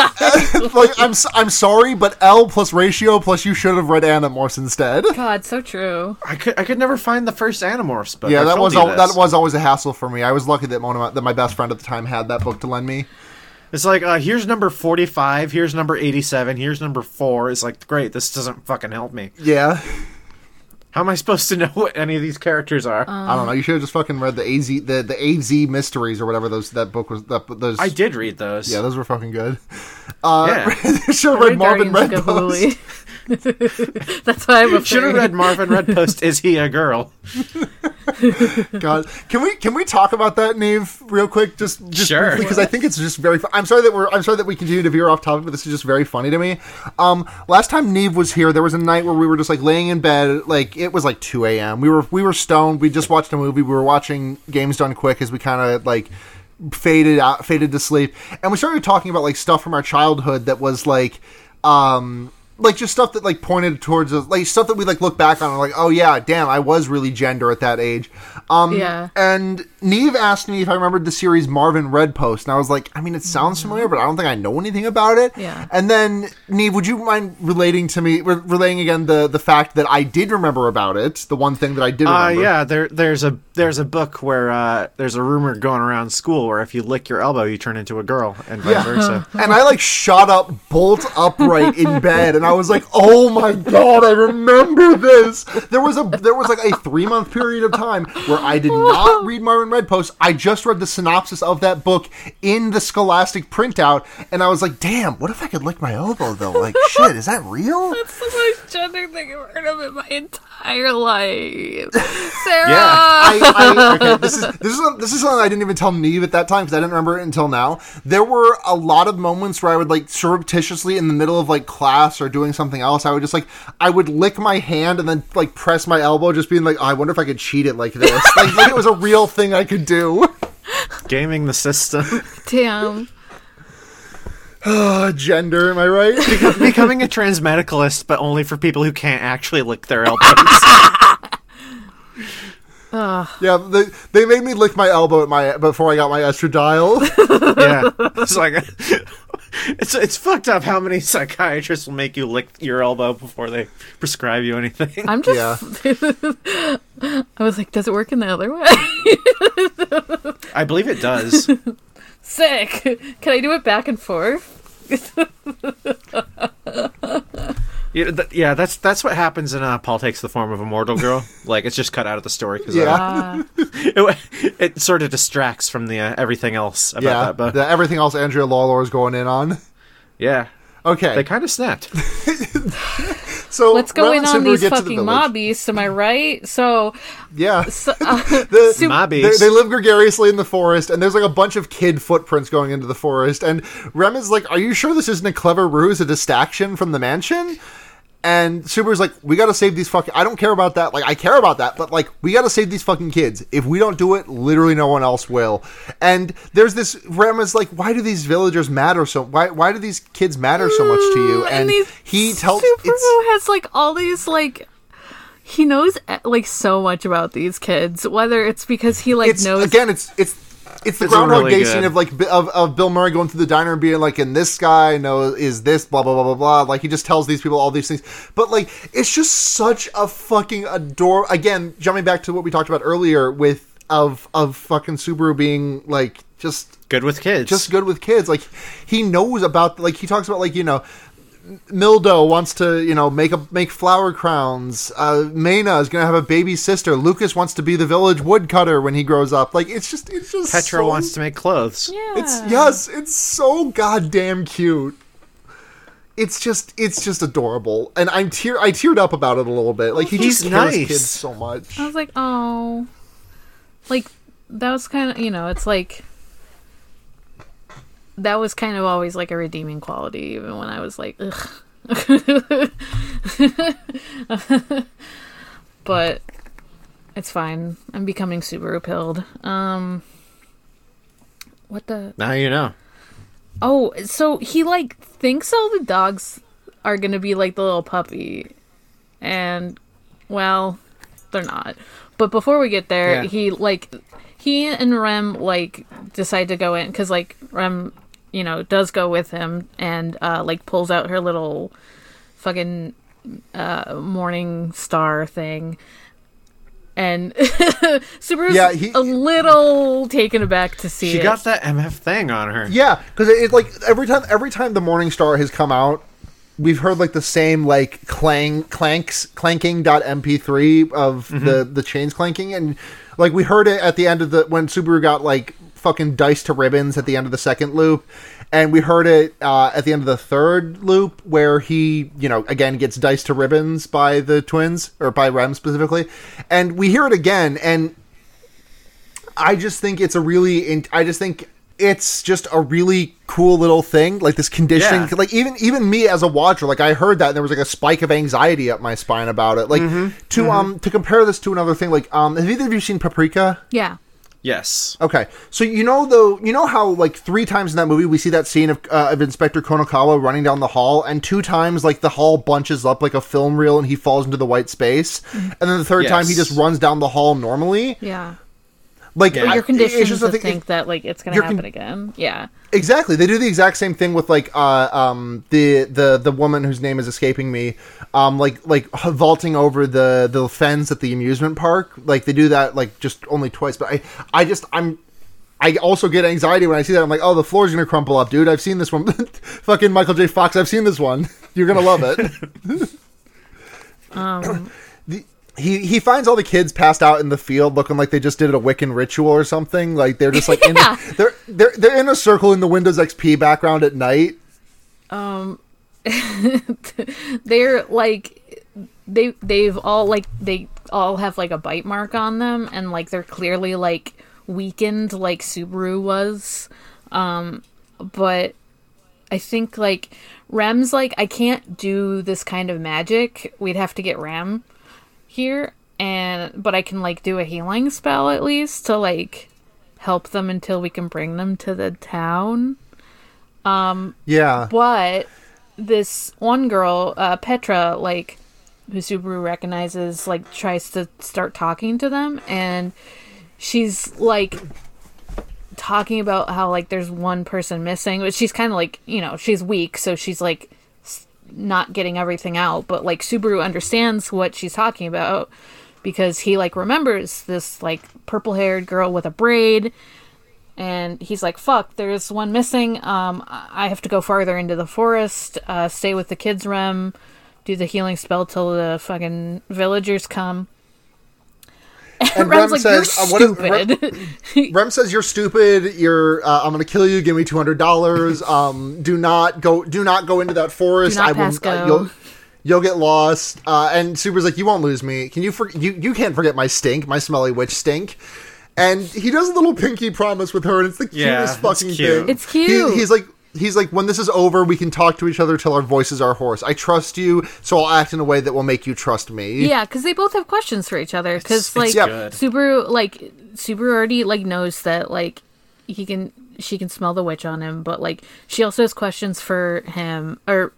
like I'm s- I'm sorry, but L plus ratio plus you should have read Animorphs instead. God, so true. I could I could never find the first Animorphs book. Yeah, I've that was al- that was always a hassle for me. I was lucky that one of my, that my best friend at the time had that book to lend me. It's like uh, here's number forty five, here's number eighty seven, here's number four. It's like great, this doesn't fucking help me. Yeah. How am I supposed to know what any of these characters are? I don't know. You should have just fucking read the AZ the the AZ mysteries or whatever those that book was. That those I did read those. yeah, those were fucking good. Uh, Yeah. should have read Marvin Red Guardians of Post. Gabooly. That's why I'm afraid. Should have read Marvin Redpost. Is he a girl? God, can we can we talk about that, Nave, real quick? Just just Sure. briefly, because I think it's just very. Fu- I'm sorry that we're. I'm sorry that we continue to veer off topic, but this is just very funny to me. Um, last time Neve was here, there was a night where we were just like laying in bed, like it was like 2 a.m. We were we were stoned. We just watched a movie. We were watching Games Done Quick as we kind of like faded out, faded to sleep, and we started talking about like stuff from our childhood that was like, um, like just stuff that like pointed towards us, like stuff that we like look back on and like, oh yeah, damn, I was really gender at that age. Um, Yeah. And Neve asked me if I remembered the series Marvin Redpost, and I was like, I mean, it sounds familiar, but I don't think I know anything about it. Yeah. And then Neve, would you mind relating to me, re- relaying again the the fact that I did remember about it, the one thing that I did Uh, yeah, there there's a there's a book where uh, there's a rumor going around school where if you lick your elbow, you turn into a girl, and vice Yeah. versa. And I like shot up bolt upright in bed, and I was like, "Oh my god, I remember this." There was a there was like a three month period of time where I did not read Marvin Redpost. I just read the synopsis of that book in the Scholastic printout, and I was like, "Damn, what if I could lick my elbow though? Like, shit, is that real?" That's the most gender thing I've heard of in my entire life. Sarah! Yeah, I, I, okay, this is this is this is something I didn't even tell Neve at that time because I didn't remember it until now. There were a lot of moments where I would like surreptitiously in the middle of like class or doing something else, I would just like I would lick my hand and then like press my elbow, just being like, oh, I wonder if I could cheat it like this, like, like it was a real thing I could do. Gaming the system, Damn. Uh, gender, am I right? becoming a transmedicalist, but only for people who can't actually lick their elbows. yeah, they, they made me lick my elbow at my before I got my estradiol. yeah, it's like it's it's fucked up how many psychiatrists will make you lick your elbow before they prescribe you anything. I'm just. Yeah. I was like, does it work in the other way? I believe it does. Sick. Can I do it back and forth? Yeah, th- yeah, that's that's what happens in uh, Paul takes the form of a mortal girl. Like it's just cut out of the story because Yeah. Uh, it, it sort of distracts from the uh, everything else about yeah, that book. the, everything else Andrea Lawlor is going in on. yeah, Okay, they kind of snapped. so let's go in on Super these get to the fucking village. am I right? So, Yeah. so uh, The- Sup- Mobbies. They, they live gregariously in the forest, and there's like a bunch of kid footprints going into the forest. And Rem is like, "Are you sure this isn't a clever ruse, a distraction from the mansion?" And Subaru's like, "We got to save these fucking. I don't care about that. Like, I care about that, but like, we got to save these fucking kids. If we don't do it, literally no one else will." And there's this Rem is like, "Why do these villagers matter so? Why why do these kids matter so much to you?" And, these- he tells Subaru has like all these like. He knows eh, like so much about these kids, whether it's because he like it's knows again it's it's it's the groundhog really day good. scene of like of, of bill murray going through the diner and being like and this guy no, is this blah blah blah blah blah like he just tells these people all these things but like it's just such a fucking adore again jumping back to what we talked about earlier with of of fucking subaru being like just Good with kids. just good with kids. Like he knows about like he talks about like you know Mildo wants to you know make a make flower crowns. Uh, Meyna is gonna have a baby sister. Lucas wants to be the village woodcutter when he grows up. Like it's just it's just Petra so- wants to make clothes. yeah. It's yes, it's so goddamn cute. it's just it's just adorable, and I'm tear I teared up about it a little bit. Like he He's just cares nice. kids so much. I was like, oh, like that was kind of you know, it's like that was kind of always like a redeeming quality, even when I was like, ugh. but it's fine. I'm becoming Subaru pilled. Um, what the? Now you know. Oh, so he like thinks all the dogs are gonna be like the little puppy, and well, they're not. But before we get there, Yeah. he like he and Rem like decide to go in because like Rem, you know, does go with him and uh like pulls out her little fucking uh morning star thing. And Subaru's Yeah, he- a little taken aback to see She it. got that MF thing on her. Yeah, because it's it like every time every time the Morning Star has come out, we've heard like the same like clang clanks clanking dot mp3 of the the chains clanking, and like we heard it at the end of the when Subaru got like fucking diced to ribbons at the end of the second loop. And we heard it uh, at the end of the third loop, where he, you know, again gets diced to ribbons by the twins or by Rem specifically, and we hear it again, and I just think it's a really, in, I just think it's just a really cool little thing, like this conditioning. Yeah. Like even even me as a watcher, like I heard that and there was like a spike of anxiety up my spine about it. Like Mm-hmm. to um to compare this to another thing, like um have either of you seen Paprika? yeah. Yes. Okay, so you know though, you know how like three times in that movie we see that scene of, uh, of Inspector Konakawa running down the hall, and two times like the hall bunches up like a film reel and he falls into the white space, and then the third time he just runs down the hall normally. Yeah. Like Yeah. I- You're it's conditioned just to thing- think that like it's gonna happen con- again. Yeah. Exactly. They do the exact same thing with like uh um the the the woman whose name is escaping me um like like vaulting over the the fence at the amusement park. Like they do that like just only twice, but I I just I'm I also get anxiety when I see that. I'm like, "Oh, the floor's going to crumple up, dude. I've seen this one. Fucking Michael J. Fox, I've seen this one. You're going to love it." Um The- he he finds all the kids passed out in the field looking like they just did a Wiccan ritual or something. Like they're just like in Yeah. they're they're they're in a circle in the Windows XP background at night. Um they're like they they've all like they all have like a bite mark on them and like they're clearly like weakened like Subaru was. Um but I think like Rem's like I can't do this kind of magic. We'd have to get Rem here and but I can like do a healing spell at least to like help them until we can bring them to the town. Um yeah. But this one girl, uh, Petra, like who Subaru recognizes, like tries to start talking to them, and she's like talking about how like there's one person missing, but she's kind of like you know she's weak, so she's like not getting everything out. But like Subaru understands what she's talking about because he like remembers this like purple haired girl with a braid and he's like fuck there's one missing. Um i have to go farther into the forest. Uh stay with the kids rem. Do the healing spell till the fucking villagers come And Rem's Rem like says, uh, what is- you're stupid Rem says you're stupid. You're. Uh, I'm going to kill you. Give me two hundred dollars. Um. Do not go. Do not go into that forest. Do not I will. pass go. Uh, you'll. You'll get lost. Uh, and Super's like, you won't lose me. Can you? For- you you can't forget my stink, my smelly witch stink. And he does a little pinky promise with her, and it's the Yeah, cutest it's fucking cute. thing. It's cute. He- he's like. He's like, when this is over, we can talk to each other till our voices are hoarse. I trust you, so I'll act in a way that will make you trust me. yeah because they both have questions for each other because like it's Yeah. good. subaru like subaru already like knows that like he can she can smell the witch on him but like she also has questions for him or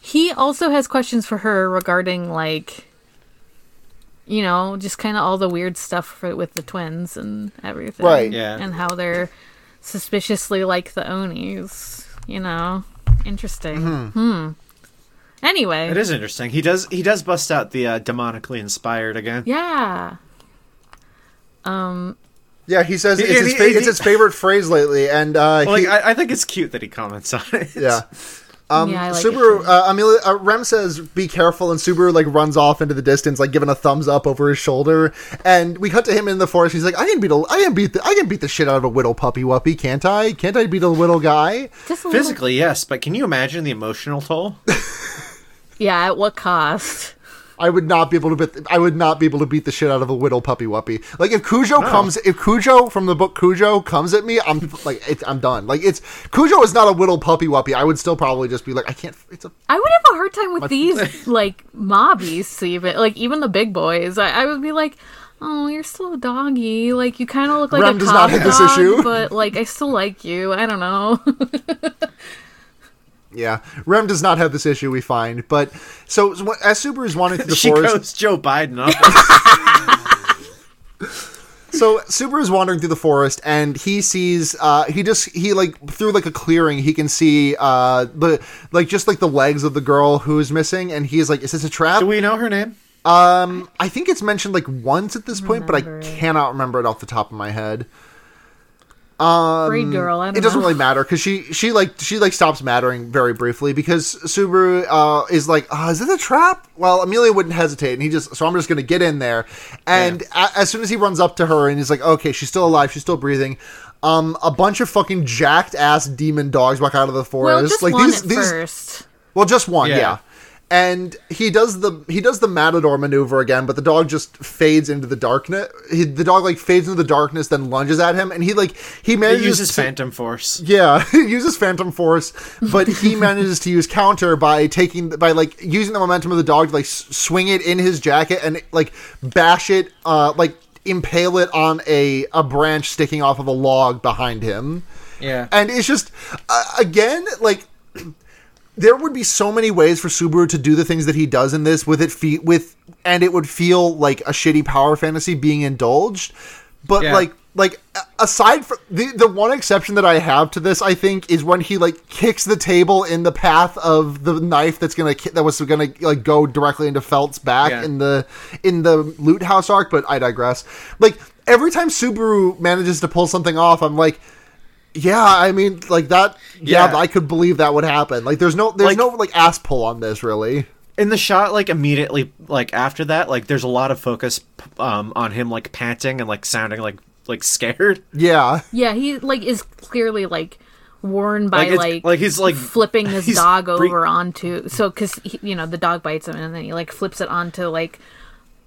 he also has questions for her regarding like you know just kind of all the weird stuff for, with the twins and everything Right. Yeah. and how they're suspiciously like the onis you know interesting hmm anyway It is interesting. He does he does bust out the uh, demonically inspired again. yeah um Yeah, he says He- it's, his he- fa- he- it's his favorite phrase lately, and uh, Like he, I, I think it's cute that he comments on it. yeah. Um, Yeah, I like it Subaru, too. uh, Emilia, uh, Rem says, "Be careful," and Subaru like runs off into the distance, like giving a thumbs up over his shoulder. And we cut to him in the forest. He's like, "I can beat a, I can beat the, I can beat the shit out of a whittle puppy wuppy, can't I? Can't I beat a whittle guy?" Just a little- Physically, yes, but can you imagine the emotional toll? Yeah, at what cost? I would not be able to beat. I would not be able to beat the shit out of a whittle puppy wuppy. Like if Cujo comes, if Cujo from the book Cujo comes at me, I'm like, it's, I'm done. Like it's Cujo is not a whittle puppy wuppy. I would still probably just be like, I can't. It's a I would have a hard time with these like mobbies even like even the big boys. I, I would be like, Oh, you're still a doggy. Like you kinda look like Rem a does not cop have this issue. But like I still like you. I don't know. yeah. Rem does not have this issue. We find, but so, so as Subaru is wandering through the she forest, goes Joe Biden up. So Subaru's wandering through the forest and he sees uh he just he like through like a clearing he can see uh the like just like the legs of the girl who's missing and he's like is this a trap? Do we know her name? Um I think it's mentioned like once at this point but I cannot remember it off the top of my head. Um, Breed girl. I don't It doesn't know. really matter because she she like she like stops mattering very briefly because Subaru uh, is like, oh, is this a trap? Well, Emilia wouldn't hesitate, and he just so I'm just gonna get in there, and a- as soon as he runs up to her and he's like, okay, she's still alive, she's still breathing. Um, a bunch of fucking jacked ass demon dogs walk out of the forest. well, just like one these at these first. well, just one, yeah. Yeah. And he does the he does the matador maneuver again, but the dog just fades into the darkness. He, the dog like fades into the darkness, then lunges at him, and he like he It manages uses to, Phantom Force. yeah, he uses Phantom Force, but he manages to use counter by taking by like using the momentum of the dog to like swing it in his jacket and like bash it, uh, like impale it on a a branch sticking off of a log behind him Yeah. and it's just uh, again like there would be so many ways for Subaru to do the things that he does in this with it fe- with and it would feel like a shitty power fantasy being indulged but Yeah. like like aside from the the one exception that I have to this I think is when he like kicks the table in the path of the knife that's going to that was going to like go directly into Felt's back Yeah. in the in the loot house arc but I digress like every time Subaru manages to pull something off I'm like yeah, I mean, like that. Yeah, Yeah. I could believe that would happen. Like, there's no, there's Like- no like ass pull on this, really. in the shot like immediately like after that like there's a lot of focus um on him like panting and like sounding like like scared Yeah, Yeah, he like is clearly like worn by like like like he's like flipping his he's dog bre- over onto so because you know the dog bites him and then he like flips it onto like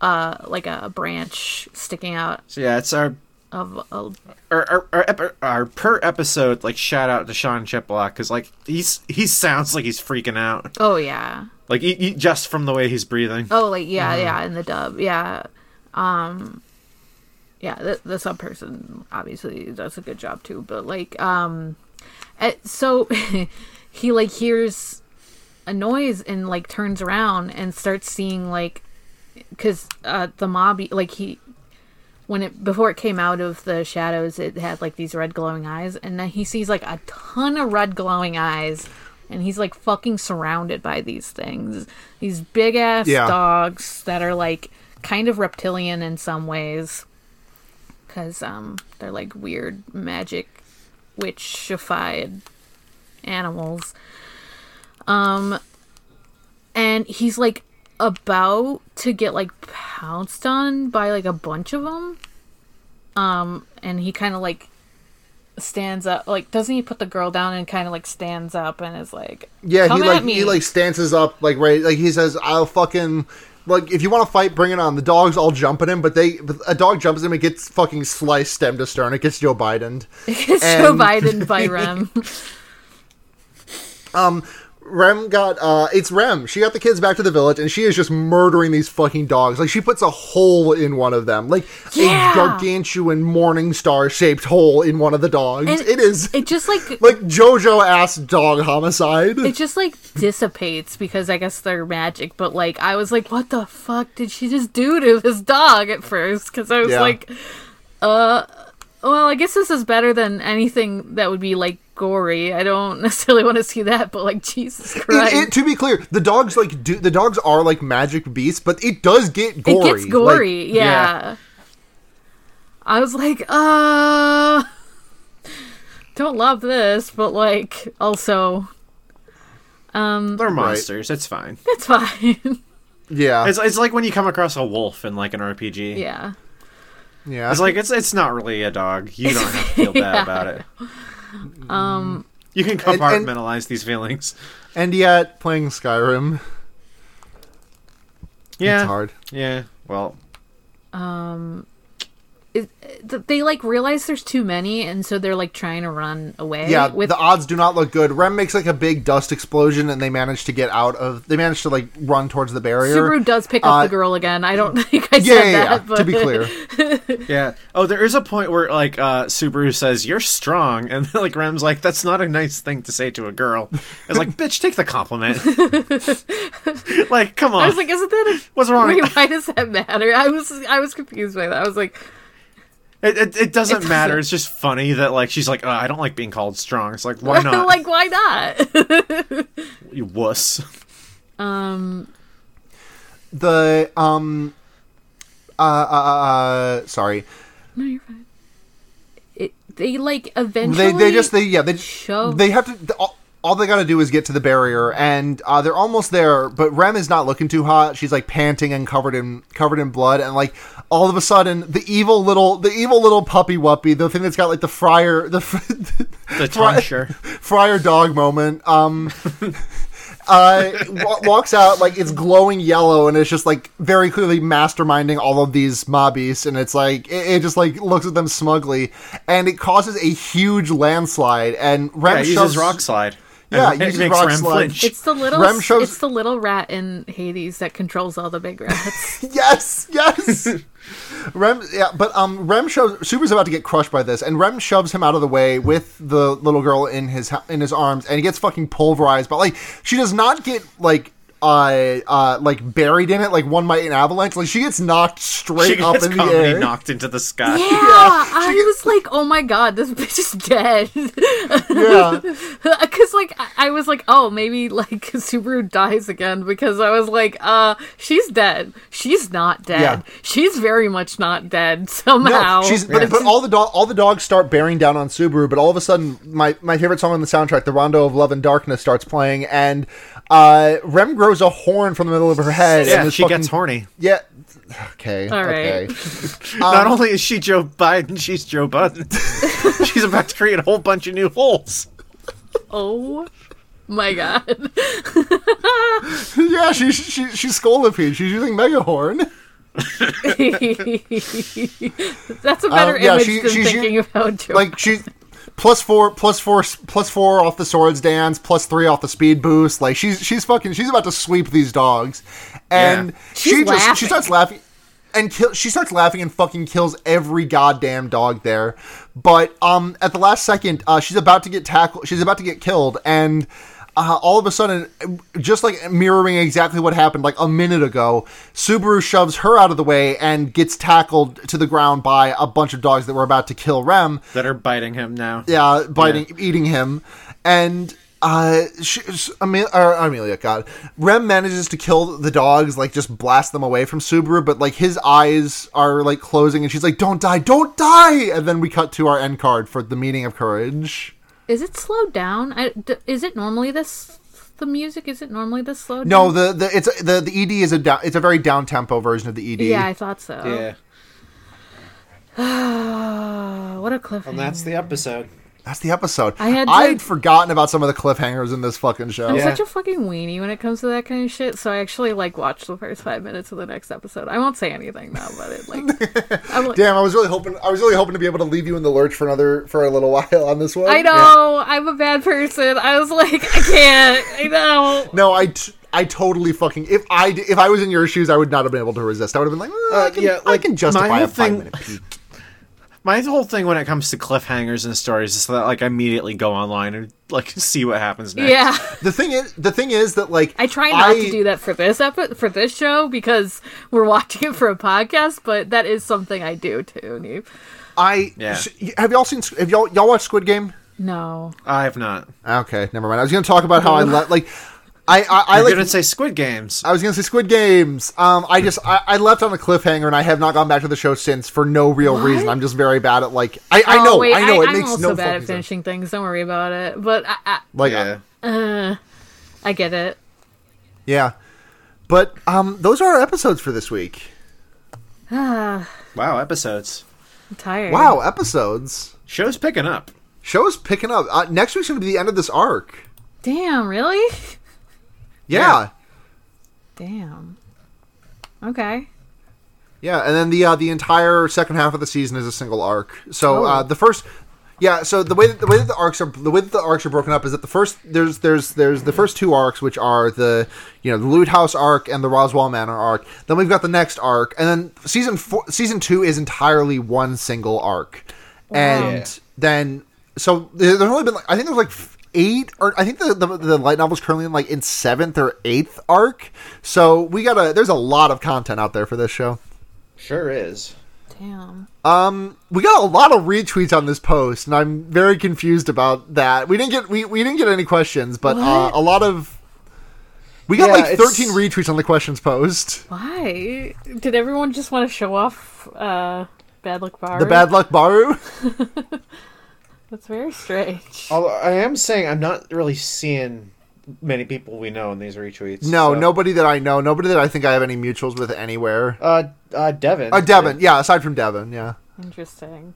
uh like a branch sticking out so yeah it's our of a our, our, our, ep- our per episode like shout out to Sean Chiplock because like he's he sounds like he's freaking out. Oh yeah. Like he, he- just from the way he's breathing. Oh like yeah yeah in the dub yeah. Um yeah the, the sub person obviously does a good job too but like um eh, so he like hears a noise and like turns around and starts seeing like because uh the mob like he when it before it came out of the shadows it had like these red glowing eyes and then he sees like a ton of red glowing eyes and he's like fucking surrounded by these things these big ass Yeah. dogs that are like kind of reptilian in some ways because um they're like weird magic witchified animals um and he's like about to get like pounced on by like a bunch of them um and he kind of like stands up like doesn't he put the girl down and kind of like stands up and is like yeah. He like he like stances up, like right, like he says, "I'll fucking." Like if you want to fight, bring it on. The dogs all jump at him, but they a dog jumps at him, it gets fucking sliced stem to stern. It gets Joe Biden. it's Joe And- Biden by Rem. Rem got uh it's Rem. She got the kids back to the village and she is just murdering these fucking dogs. Like she puts a hole in one of them. Like Yeah. a gargantuan morning star shaped hole in one of the dogs. And it is It just like like JoJo ass dog homicide. it just like dissipates because I guess they're magic. But like I was like, what the fuck did she just do to this dog at first? Because I was Yeah. like, uh, well, I guess this is better than anything that would be like gory. I don't necessarily want to see that, but like Jesus Christ, it- to be clear, the dogs like do the dogs are like magic beasts, but it does get gory. it gets Like, gory. yeah. yeah. I was like, uh, don't love this, but like also. Um They're monsters. It's fine. It's fine. Yeah, It's it's like when you come across a wolf in like an RPG. yeah. Yeah. It's like it's it's not really a dog. You don't have to feel bad Yeah. about it. Um, You can and- compartmentalize these feelings. and yet playing Skyrim, Yeah. it's hard. Yeah. Well, it, they like realize there's too many, and so they're like trying to run away. Yeah, with the odds do not look good. Rem makes like a big dust explosion, and they manage to get out of. They manage to like run towards the barrier. Subaru does pick up Uh, the girl again. I don't think I Yeah, said yeah, yeah, that, but to be clear. yeah. Oh, there is a point where like uh Subaru says you're strong, and like Rem's like that's not a nice thing to say to a girl. It's like bitch, take the compliment. like, come on. I was like, isn't that a What's wrong? Wait, why does that matter? I was I was confused by that. I was like, It, it, it doesn't It matter. doesn't- It's just funny that like she's like, oh, I don't like being called strong. It's like, why not? like why not? you wuss. um, The um, uh, uh, uh sorry. no, you're fine. It, they like eventually They they just they yeah they show they have to. All, all they got to do is get to the barrier, and uh, they're almost there. But Rem is not looking too hot. She's like panting and covered in covered in blood, and like all of a sudden, the evil little the evil little puppy wuppy, the thing that's got like the friar the The tonsure. friar dog moment um uh wa- walks out like it's glowing yellow and it's just like very clearly masterminding all of these mobbies and it's like it, it just like looks at them smugly and it causes a huge landslide and Rem Yeah, shoves uses rock slide. Yeah, And it it uses makes rock Rem slide. flinch. It's the little Rem shows- it's the little rat in Hades that controls all the big rats. yes yes Rem yeah but um Rem shows Super's about to get crushed by this and Rem shoves him out of the way with the little girl in his in his arms and he gets fucking pulverized but like she does not get like uh, uh, like buried in it, like one might in avalanche. Like she gets knocked straight she up gets in the comedy air. knocked into the sky. yeah, I was like, oh my god, this bitch is dead. Yeah, Because like I- I was like, oh, maybe like Subaru dies again because I was like, uh, she's dead. She's not dead. Yeah. She's very much not dead somehow. no, she's but, but all the dog all the dogs start bearing down on Subaru. But all of a sudden, my my favorite song on the soundtrack, "The Rondo of Love and Darkness," starts playing, and uh, Rem grows a horn from the middle of her head. Yeah, and she fucking- gets horny. Yeah. Okay. All right. Okay. Not only is she Joe Biden, she's Joe Budden. she's about to create a whole bunch of new holes. oh my god. yeah, she, she she's Scolipede. She's using Megahorn. That's a better Um, yeah, image she- than she's- thinking about Joe. Like she plus four, plus four, plus four off the swords dance, plus three off the speed boost. Like she's she's fucking she's about to sweep these dogs, and Yeah. she She's just she starts laughing. And kill, she starts laughing and fucking kills every goddamn dog there. But um, at the last second, uh, she's about to get tackled. She's about to get killed, and uh, all of a sudden, just like mirroring exactly what happened like a minute ago, Subaru shoves her out of the way and gets tackled to the ground by a bunch of dogs that were about to kill Rem. That are biting him now. Yeah, biting, eating him, and uh, she, Emilia, Emilia, God, Rem manages to kill the dogs, like just blast them away from Subaru, but like his eyes are like closing, and she's like, "Don't die, don't die!" And then we cut to our end card for the meaning of courage. Is it slowed down? I, d- is it normally this? The music is it normally this slowed No, down? the the it's the the ED is a down, it's a very down tempo version of the ED. Yeah, I thought so. Yeah. What a cliffhanger. And that's the episode. That's the episode. I had to- I'd forgotten about some of the cliffhangers in this fucking show. I'm Yeah. such a fucking weenie when it comes to that kind of shit. So I actually like watched the first five minutes of the next episode. I won't say anything now, but it like I'm like, Damn, I was really hoping I was really hoping to be able to leave you in the lurch for another for a little while on this one. I know I'm a bad person. I was like, I can't. I know. No, I, t- I totally fucking if I d- if I was in your shoes, I would not have been able to resist. I would have been like, "Eh, I Uh, can, yeah, I can justify a five thing- minute peek. My whole thing when it comes to cliffhangers and stories is that like I immediately go online and like see what happens next. Yeah, The thing is, the thing is that like I try not to do that for this epi- for this show because we're watching it for a podcast. But that is something I do too. Neve. I Yeah. sh- have y'all seen have y'all y'all watched Squid Game? No, I have not. Okay, never mind. I was gonna talk about how I let like I I, I You're like gonna say Squid Games. I was gonna say Squid Games. Um, I just I, I left on a cliffhanger and I have not gone back to the show since for no real What? reason. I'm just very bad at like I, I Oh, know wait, I know it I'm makes also no bad fucking at sense. finishing things. Don't worry about it. But I, I, Like yeah. uh, I get it. Yeah. But um, those are our episodes for this week. Ah, Wow, episodes. I'm tired. Wow, episodes. Show's picking up. Show's picking up. Uh, next week's going to be the end of this arc. Damn, really? Yeah. Damn. Okay. Yeah, and then the uh, the entire second half of the season is a single arc. So Oh. uh, the first, yeah. So the way that, the way that the arcs are the way that the arcs are broken up is that the first there's there's there's the first two arcs which are the you know the Loot House arc and the Roswaal Manor arc. Then we've got the next arc, and then season four, season two is entirely one single arc, and Yeah. then so there's only been like I think there's like f- eight or I think the, the the light novel's currently in like in seventh or eighth arc. So we gotta there's a lot of content out there for this show. Sure is. Damn. Um, we got a lot of retweets on this post, and I'm very confused about that. We didn't get we, we didn't get any questions, but uh, a lot of we got Yeah, like it's- 13 retweets on the questions post. Why? Did everyone just want to show off uh, Bad Luck Bar? The bad luck Baru. That's very strange. Although I am saying I'm not really seeing many people we know in these retweets. No, so- nobody that I know, nobody that I think I have any mutuals with anywhere. Uh, uh, Devin. Uh, Devin, yeah. Aside from Devin, yeah. Interesting.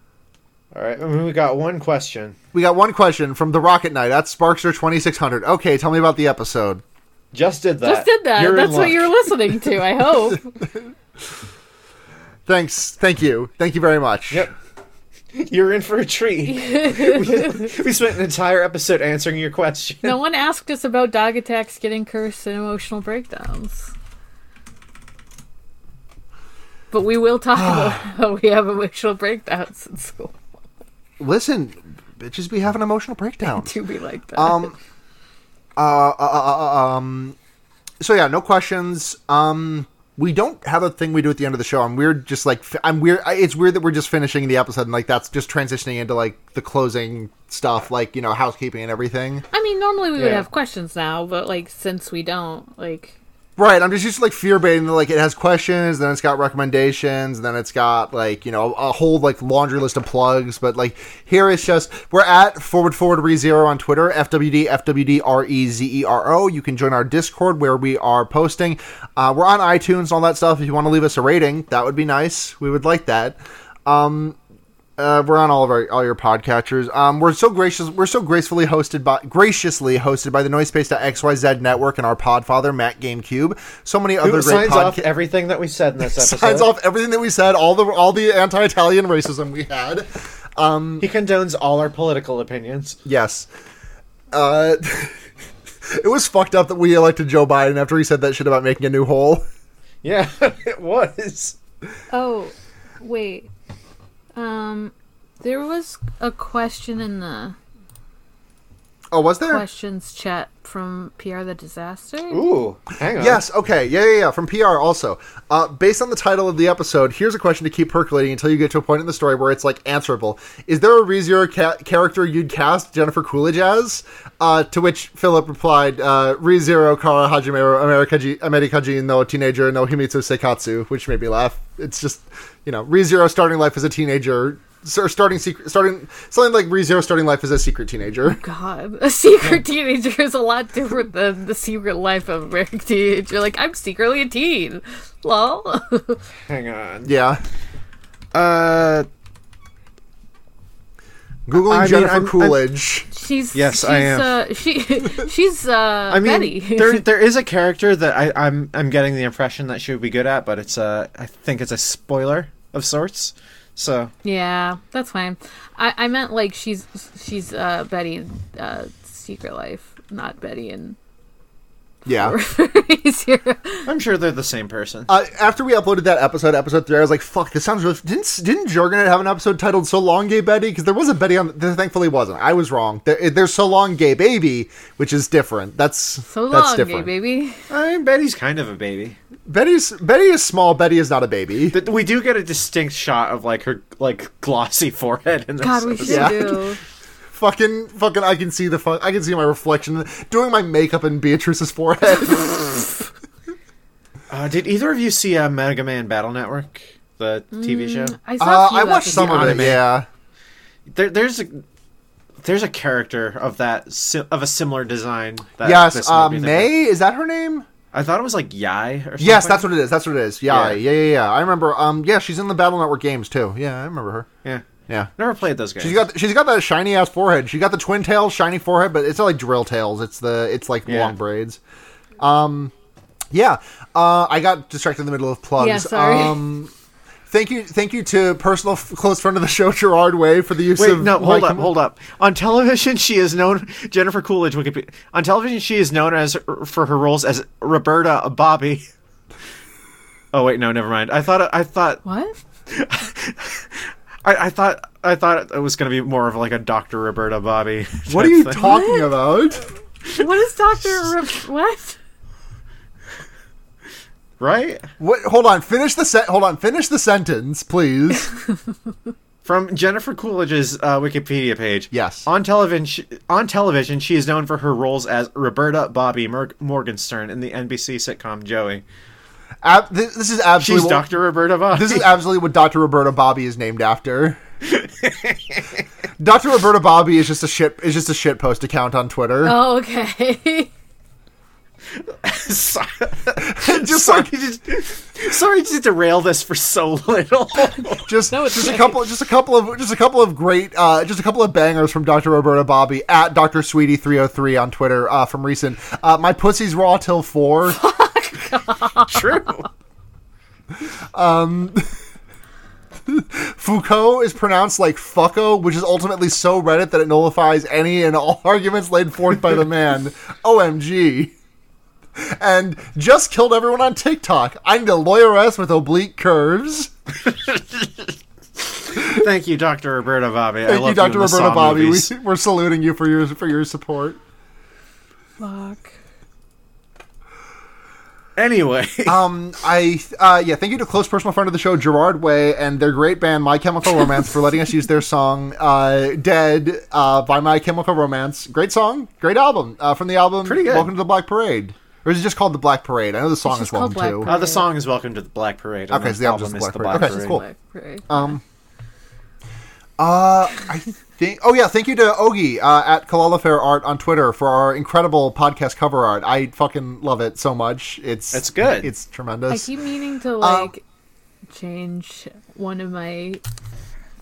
All right, I mean, we got one question. We got one question from the Rocket Knight. at Sparkster 2600. Okay, tell me about the episode. Just did that. Just did that. You're That's what luck. you're listening to, I hope. Thanks, thank you, thank you very much. Yep. You're in for a treat. we, spent an entire episode answering your question. no one asked us about dog attacks, getting cursed, and emotional breakdowns. But we will talk about how we have emotional breakdowns in school. Listen, bitches be having emotional breakdowns. To be like that. Um, uh, uh, uh, uh, um, so yeah, no questions. Um, we don't have a thing we do at the end of the show. I'm weird, just like I'm weird. It's weird that we're just finishing the episode and like that's just transitioning into like the closing stuff, like you know housekeeping and everything. I mean, normally we would have questions now, but like since we don't, like Right, I'm just used to like fear baiting. Like it has questions, then it's got recommendations, then it's got like you know a whole like laundry list of plugs. But like here it's just we're at forward forward re zero on Twitter, FWD FWD R E Z E R O. You can join our Discord where we are posting. Uh, we're on iTunes all that stuff. If you want to leave us a rating, that would be nice. We would like that. Um, uh, we're on all of our all your podcatchers. Um, we're so gracious. We're so gracefully hosted by graciously hosted by the Noisespace.xyz network and our podfather Matt GameCube. So many Who other great signs off everything that we said in this episode? Signs off everything that we said, all the all the anti-Italian racism we had. He condones all our political opinions. Yes. Uh, it was fucked up that we elected Joe Biden after he said that shit about making a new hole. Yeah, it was. oh wait, um, there was a question in the Oh, was there? questions chat from PR the disaster. Ooh, hang on. Yes. Okay. Yeah. Yeah. Yeah. From PR also. Uh, based on the title of the episode, here's a question to keep percolating until you get to a point in the story where it's like answerable. Is there a ReZero ca- character you'd cast Jennifer Coolidge as? Uh, to which Philip replied, uh, ReZero Kara Hajime America Amerikaji no teenager no Himitsu Seikatsu, which made me laugh. It's just, you know, ReZero starting life as a teenager. Or starting secret, starting something like ReZero starting life as a secret teenager. God, a secret teenager is a lot different than the secret life of American teenager. Like I'm secretly a teen. Lol. Hang on. Yeah. Uh, Googling I mean, Jennifer I'm- I'm- Coolidge. she's Yes, she's, I am. Uh, she she's uh I mean, Betty. there there is a character that I, I'm I'm getting the impression that she would be good at, but it's uh I think it's a spoiler of sorts. So yeah, that's fine. I I meant like she's she's uh Betty in uh Secret Life, not Betty in Yeah. I'm sure they're the same person. Uh, after we uploaded that episode, episode three, I was like, "Fuck, this sounds really." Didn't didn't Jorgenet have an episode titled "So Long, Gay Betty"? Because there was a Betty on. There thankfully wasn't. I was wrong. There, there's "So Long, Gay Baby," which is different. That's So that's long, gay baby. I mean, Betty's kind of a baby. Betty's Betty is small. Betty is not a baby. But we do get a distinct shot of like her like glossy forehead in this. God, we should. Yeah. do. fucking fucking. I can see the fu- I can see my reflection doing my makeup in Beatrice's forehead. Uh, did either of you see uh, Mega Man Battle Network, the TV show? I saw. uh, I watched some of it. anime. Yeah. There, there's a There's a character of that si- of a similar design. That yes, this uh, movie that- May is that her name? I thought it was like Yai or something. Yes, that's what it is. That's what it is. Yeah, Yeah. yeah, yeah, yeah. I remember. Um, yeah, she's in the Battle Network games too. Yeah, I remember her. Yeah. Yeah. Never played those games. She's got she's got that shiny ass forehead. She got the twin tails, shiny forehead, but it's not like drill tails. It's the it's like Yeah. long braids. Um, yeah. Uh, I got distracted in the middle of plugs. Yeah, sorry. Um, thank you, thank you to personal f- close friend of the show Gerard Way for the use Wait, of no, hold my- up, hold up. On television, she is known Jennifer Coolidge. Wikipedia. On television, she is known as for her roles as Roberta Bobby. Oh wait, no, never mind. I thought I thought What? I, I thought I thought it was going to be more of like a Doctor Roberta Bobby. What are you thing. talking about? What is Doctor? Rip- what? Right What? Hold on. Finish the set. Hold on. Finish the sentence, please. from Jennifer Coolidge's uh, Wikipedia page. Yes. On television, she, on television, she is known for her roles as Roberta Bobby Mor- Morgenstern in the NBC sitcom Joey. Ab- this, this is absolutely. what- Doctor Roberta Bobby. This is absolutely what Dr. Roberta Bobby is named after. Dr. Roberta Bobby is just a shit is just a shit post account on Twitter. Oh, okay. sorry, just sorry, like just, sorry to derail this for so little. just No, it's just a okay. couple just a couple of just a couple of great uh, just a couple of bangers from Dr. Roberta Bobby at Dr. Sweetie 303 on Twitter uh, from recent. Uh, my pussy's raw till 4. True. Um, Foucault is pronounced like fucko, which is ultimately so Reddit that it nullifies any and all arguments laid forth by the man. OMG. And just killed everyone on TikTok. I need a lawyeress with oblique curves. Thank you, Doctor Roberta Bobby. I Thank love you, Dr. in the Roberta Bobby. We, movies. we're saluting you for your for your support. Fuck. Anyway, Um, I uh, yeah, thank you to close personal friend of the show, Gerard Way, and their great band, My Chemical Romance, for letting us use their song uh, "Dead" uh, by My Chemical Romance. Great song, great album uh, from the album. Pretty good. Welcome to the Black Parade, or is it just called the Black Parade? I know the song is just called Welcome Black to. uh, the song is "Welcome to the Black Parade." Okay, so the album's album just is Black Parade. Okay, that's cool. Black Parade. Um, uh, I think. Oh yeah, thank you to Ogie uh, at Kaloliferart on Twitter for our incredible podcast cover art. I fucking love it so much. It's It's good. It's tremendous. I tremendous. keep meaning to like change one of my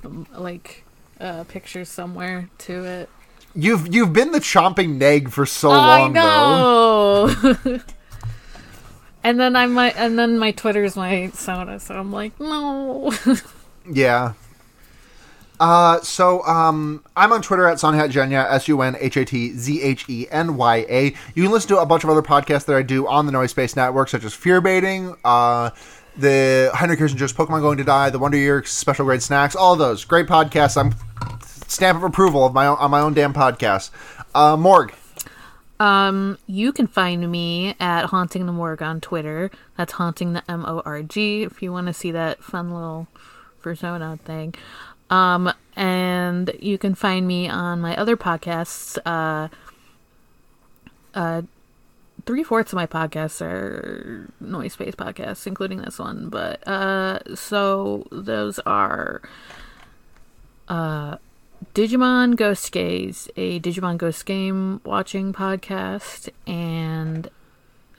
um, like uh pictures somewhere to it. You've you've been the chomping neg for so I long though. know. and then I might, and then my Twitter's my Sona, so I'm like, no. Yeah. Uh, so um, I'm on Twitter at Sunhatzhenya, S U N H A T Z H E N Y A. You can listen to a bunch of other podcasts that I do on the Noise Space Network, such as Fear Baiting, uh, the Henry Kissinger's Pokemon Going to Die, the Wonder Year Special Grade Snacks, all those great podcasts. I'm stamp of approval of my own, on my own damn podcast. Uh, Morg, Um, you can find me at Haunting the Morg on Twitter. That's Haunting the M O R G. If you want to see that fun little persona thing. Um, and you can find me on my other podcasts. Uh, uh, three fourths of my podcasts are noise space podcasts, including this one. But uh, so those are uh, Digimon Ghost Gaze, a Digimon Ghost game watching podcast, and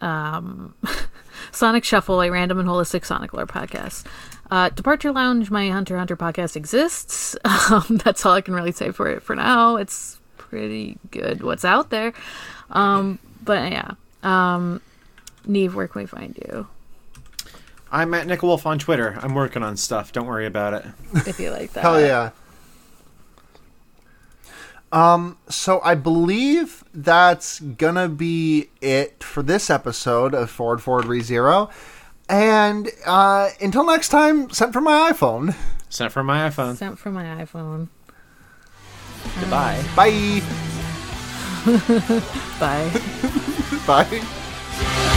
um, Sonic Shuffle, a random and holistic Sonic lore podcast. Uh, Departure Lounge, my Hunter Hunter podcast exists. Um, that's all I can really say for it for now. It's pretty good what's out there. Um, but yeah. Um, Neve, where can we find you I'm at Nick Wolf on Twitter. I'm working on stuff. Don't worry about it. if you like that? hell yeah. Um, so I believe that's gonna be it for this episode of Forward Forward Rezero. Zero. And uh, until next time, sent from my iPhone. Sent from my iPhone. Sent from my iPhone. Goodbye. Bye. Bye. Bye.